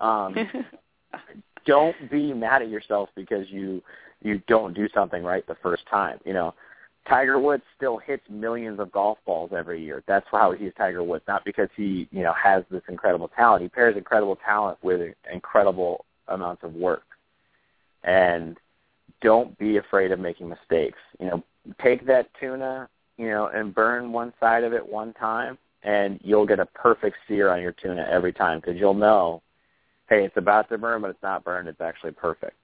Um, don't be mad at yourself because you you don't do something right the first time. You know, Tiger Woods still hits millions of golf balls every year. That's how he's Tiger Woods, not because he you know has this incredible talent. He pairs incredible talent with incredible amounts of work, and don't be afraid of making mistakes. You know, take that tuna, you know, and burn one side of it one time, and you'll get a perfect sear on your tuna every time because you'll know hey, it's about to burn, but it's not burned. It's actually perfect.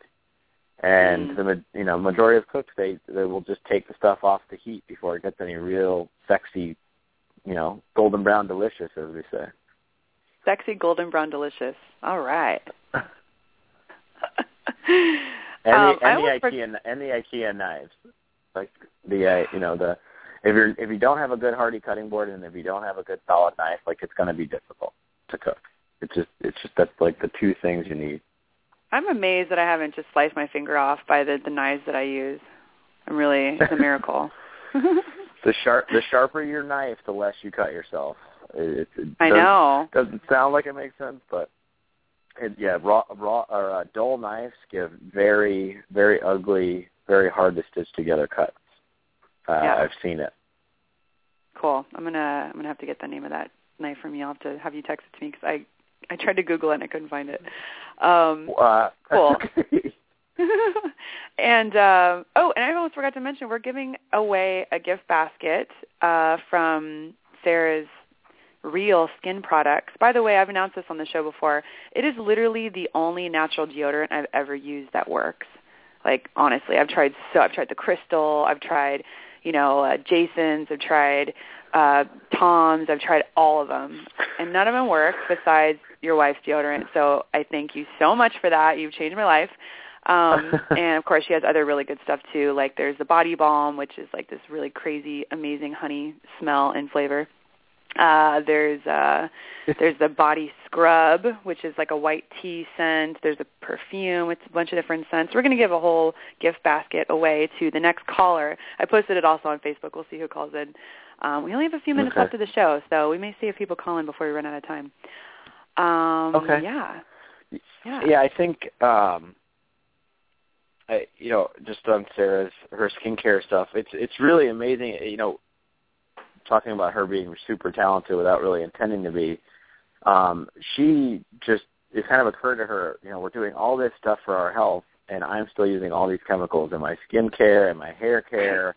And Mm. the you know majority of cooks they they will just take the stuff off the heat before it gets any real sexy, you know, golden brown delicious as we say. Sexy golden brown delicious. All right. And Um, the I and the almost for- IKEA and the IKEA knives, like the uh, you know the if you're if you don't have a good hardy cutting board and if you don't have a good solid knife, like it's going to be difficult to cook. It's just it's just that's like the two things you need. I'm amazed that I haven't just sliced my finger off by the, the knives that I use. I'm really it's a miracle. The sharp the sharper your knife, the less you cut yourself. It, it, it I know. Doesn't sound like it makes sense, but it, yeah, raw raw or uh, dull knives give very very ugly, very hard to stitch together cuts. Uh, Yeah. I've seen it. Cool. I'm gonna I'm gonna have to get the name of that knife from you. I'll have to have you text it to me because I I tried to Google it and I couldn't find it. Um, Uh, Cool. and uh, oh, and I almost forgot to mention we're giving away a gift basket uh, from Sarah's Real Skin Products. By the way, I've announced this on the show before. It is literally the only natural deodorant I've ever used that works. Like honestly, I've tried so I've tried the Crystal, I've tried you know uh, Jason's, I've tried uh, Tom's, I've tried all of them, and none of them work besides your wife's deodorant. So I thank you so much for that. You've changed my life. Um, and of course, she has other really good stuff too. Like there's the body balm, which is like this really crazy, amazing honey smell and flavor. Uh, there's uh, there's the body scrub, which is like a white tea scent. There's a perfume. It's a bunch of different scents. We're going to give a whole gift basket away to the next caller. I posted it also on Facebook. We'll see who calls in. Um, we only have a few minutes Okay. left of the show, so we may see if people call in before we run out of time. Um, Okay. Yeah. Yeah. Yeah, I think um I you know, just on Sarah's her skincare stuff, it's it's really amazing, you know, talking about her being super talented without really intending to be. Um she just it kind of occurred to her, you know, we're doing all this stuff for our health and I'm still using all these chemicals in my skincare and my hair care.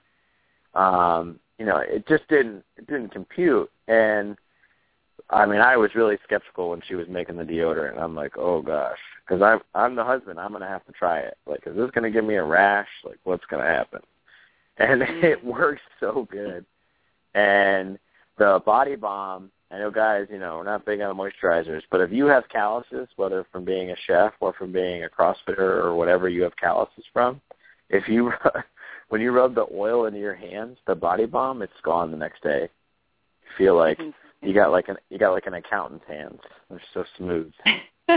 Um, you know, it just didn't it didn't compute and I mean, I was really skeptical when she was making the deodorant. I'm like, oh gosh, because I'm I'm the husband. I'm gonna have to try it. Like, is this gonna give me a rash? Like, what's gonna happen? And mm-hmm. it works so good. And the body balm. I know, guys. You know, we're not big on moisturizers, but if you have calluses, whether from being a chef or from being a CrossFitter or whatever you have calluses from, if you when you rub the oil into your hands, the body balm, it's gone the next day. You feel like mm-hmm. You got like an you got like an accountant's hands. They're so smooth.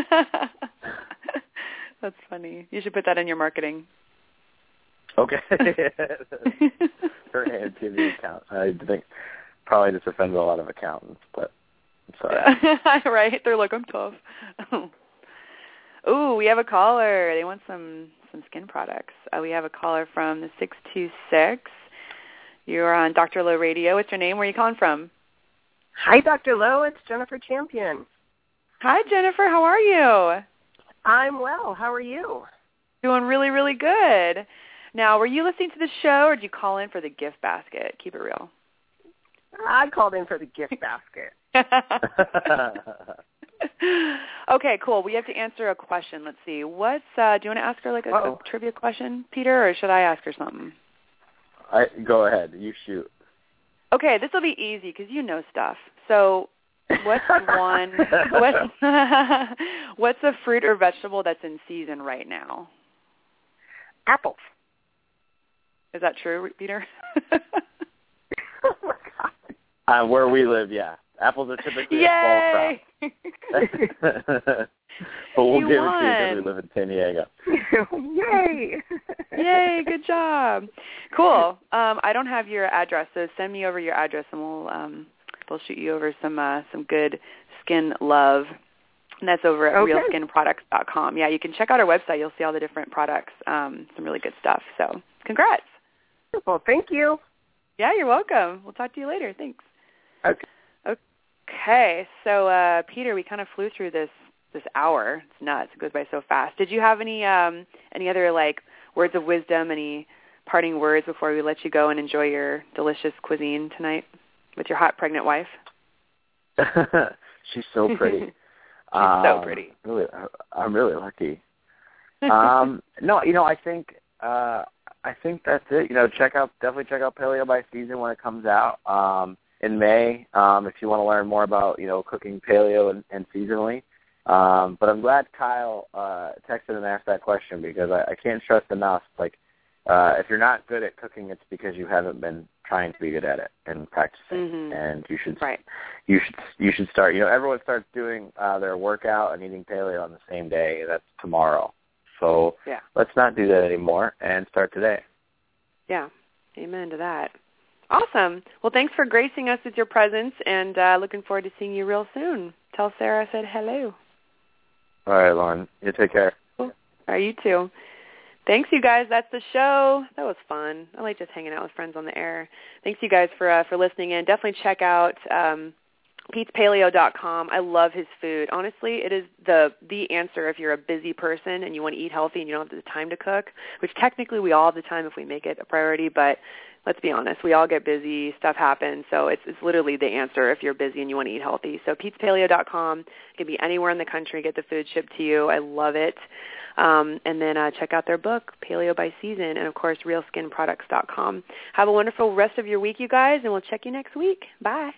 That's funny. You should put that in your marketing. Okay. Her give the account. I think probably just offends a lot of accountants, but I'm sorry. right? They're like, I'm tough. Ooh, we have a caller. They want some some skin products. Uh, we have a caller from the six two six. You're on Dr. Low Radio. What's your name? Where are you calling from? Hi, Dr. Lowe. It's Jennifer Champion. Hi, Jennifer. How are you? I'm well. How are you? Doing really, really good. Now, were you listening to the show, or did you call in for the gift basket? Keep it real. I called in for the gift basket. okay, cool. We have to answer a question. Let's see. What's uh do you want to ask her like a, a trivia question, Peter, or should I ask her something? I go ahead. You shoot. Okay, this will be easy because you know stuff. So, what's one? what's what's a fruit or vegetable that's in season right now? Apples. Is that true, Peter? oh my god. Uh, where we live, yeah. Apples are typically Yay! a fall crop. but we'll You give it to you because we live in San Diego. Yay! Yay, good job. Cool. Um, I don't have your address, so send me over your address and we'll um we'll shoot you over some uh some good skin love. And that's over at Okay. realskinproducts.com. Yeah, you can check out our website. You'll see all the different products. Um, some really good stuff. So, congrats. Well, thank you. Yeah, you're welcome. We'll talk to you later. Thanks. Okay. Okay, so uh, Peter, we kind of flew through this this hour. It's nuts. It goes by so fast. Did you have any um, any other like words of wisdom, any parting words before we let you go and enjoy your delicious cuisine tonight with your hot pregnant wife? She's so pretty. so Um, pretty. Really, I'm really lucky. um, no, you know, I think uh, I think that's it. You know, check out definitely check out Paleo by Season when it comes out um, in May. Um, if you want to learn more about you know cooking paleo and, and seasonally. Um, but I'm glad Kyle uh, texted and asked that question because I, I can't stress enough. Like, uh, if you're not good at cooking, it's because you haven't been trying to be good at it and practicing. Mhm. And you should right. you should you should start. You know, everyone starts doing uh, their workout and eating paleo on the same day. That's tomorrow. So Yeah. let's not do that anymore and start today. Yeah. Amen to that. Awesome. Well, thanks for gracing us with your presence, and uh, looking forward to seeing you real soon. Tell Sarah I said hello. All right, Lauren. You take care. All right, you too. Thanks, you guys. That's the show. That was fun. I like just hanging out with friends on the air. Thanks, you guys, for uh, for listening in. Definitely check out um, Pete'sPaleo.com. I love his food. Honestly, it is the the answer if you're a busy person and you want to eat healthy and you don't have the time to cook. Which technically we all have the time if we make it a priority, but let's be honest, we all get busy, stuff happens, so it's it's literally the answer if you're busy and you want to eat healthy. So Pete'sPaleo.com can be anywhere in the country, get the food shipped to you. I love it. Um, and then uh, check out their book, Paleo by Season, and of course, RealSkinProducts.com. Have a wonderful rest of your week, you guys, and we'll check you next week. Bye.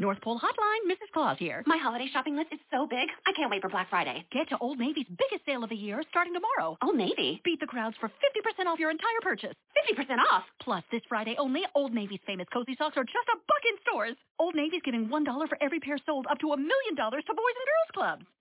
North Pole Hotline, Mrs. Claus here. My holiday shopping list is so big. I can't wait for Black Friday. Get to Old Navy's biggest sale of the year starting tomorrow. Oh, Old Navy? Beat the crowds for 50% off your entire purchase. 50% off. Plus, this Friday only, Old Navy's famous cozy socks are just a buck in stores. Old Navy's giving $1 for every pair sold up to a million dollars to Boys and Girls Clubs.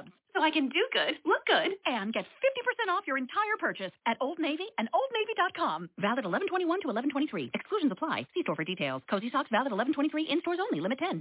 Clubs. So I can do good, look good. And get 50% off your entire purchase at Old Navy and OldNavy.com. Valid 1121 to 1123. Exclusions apply. See store for details. Cozy socks valid 1123 in stores only. Limit 10.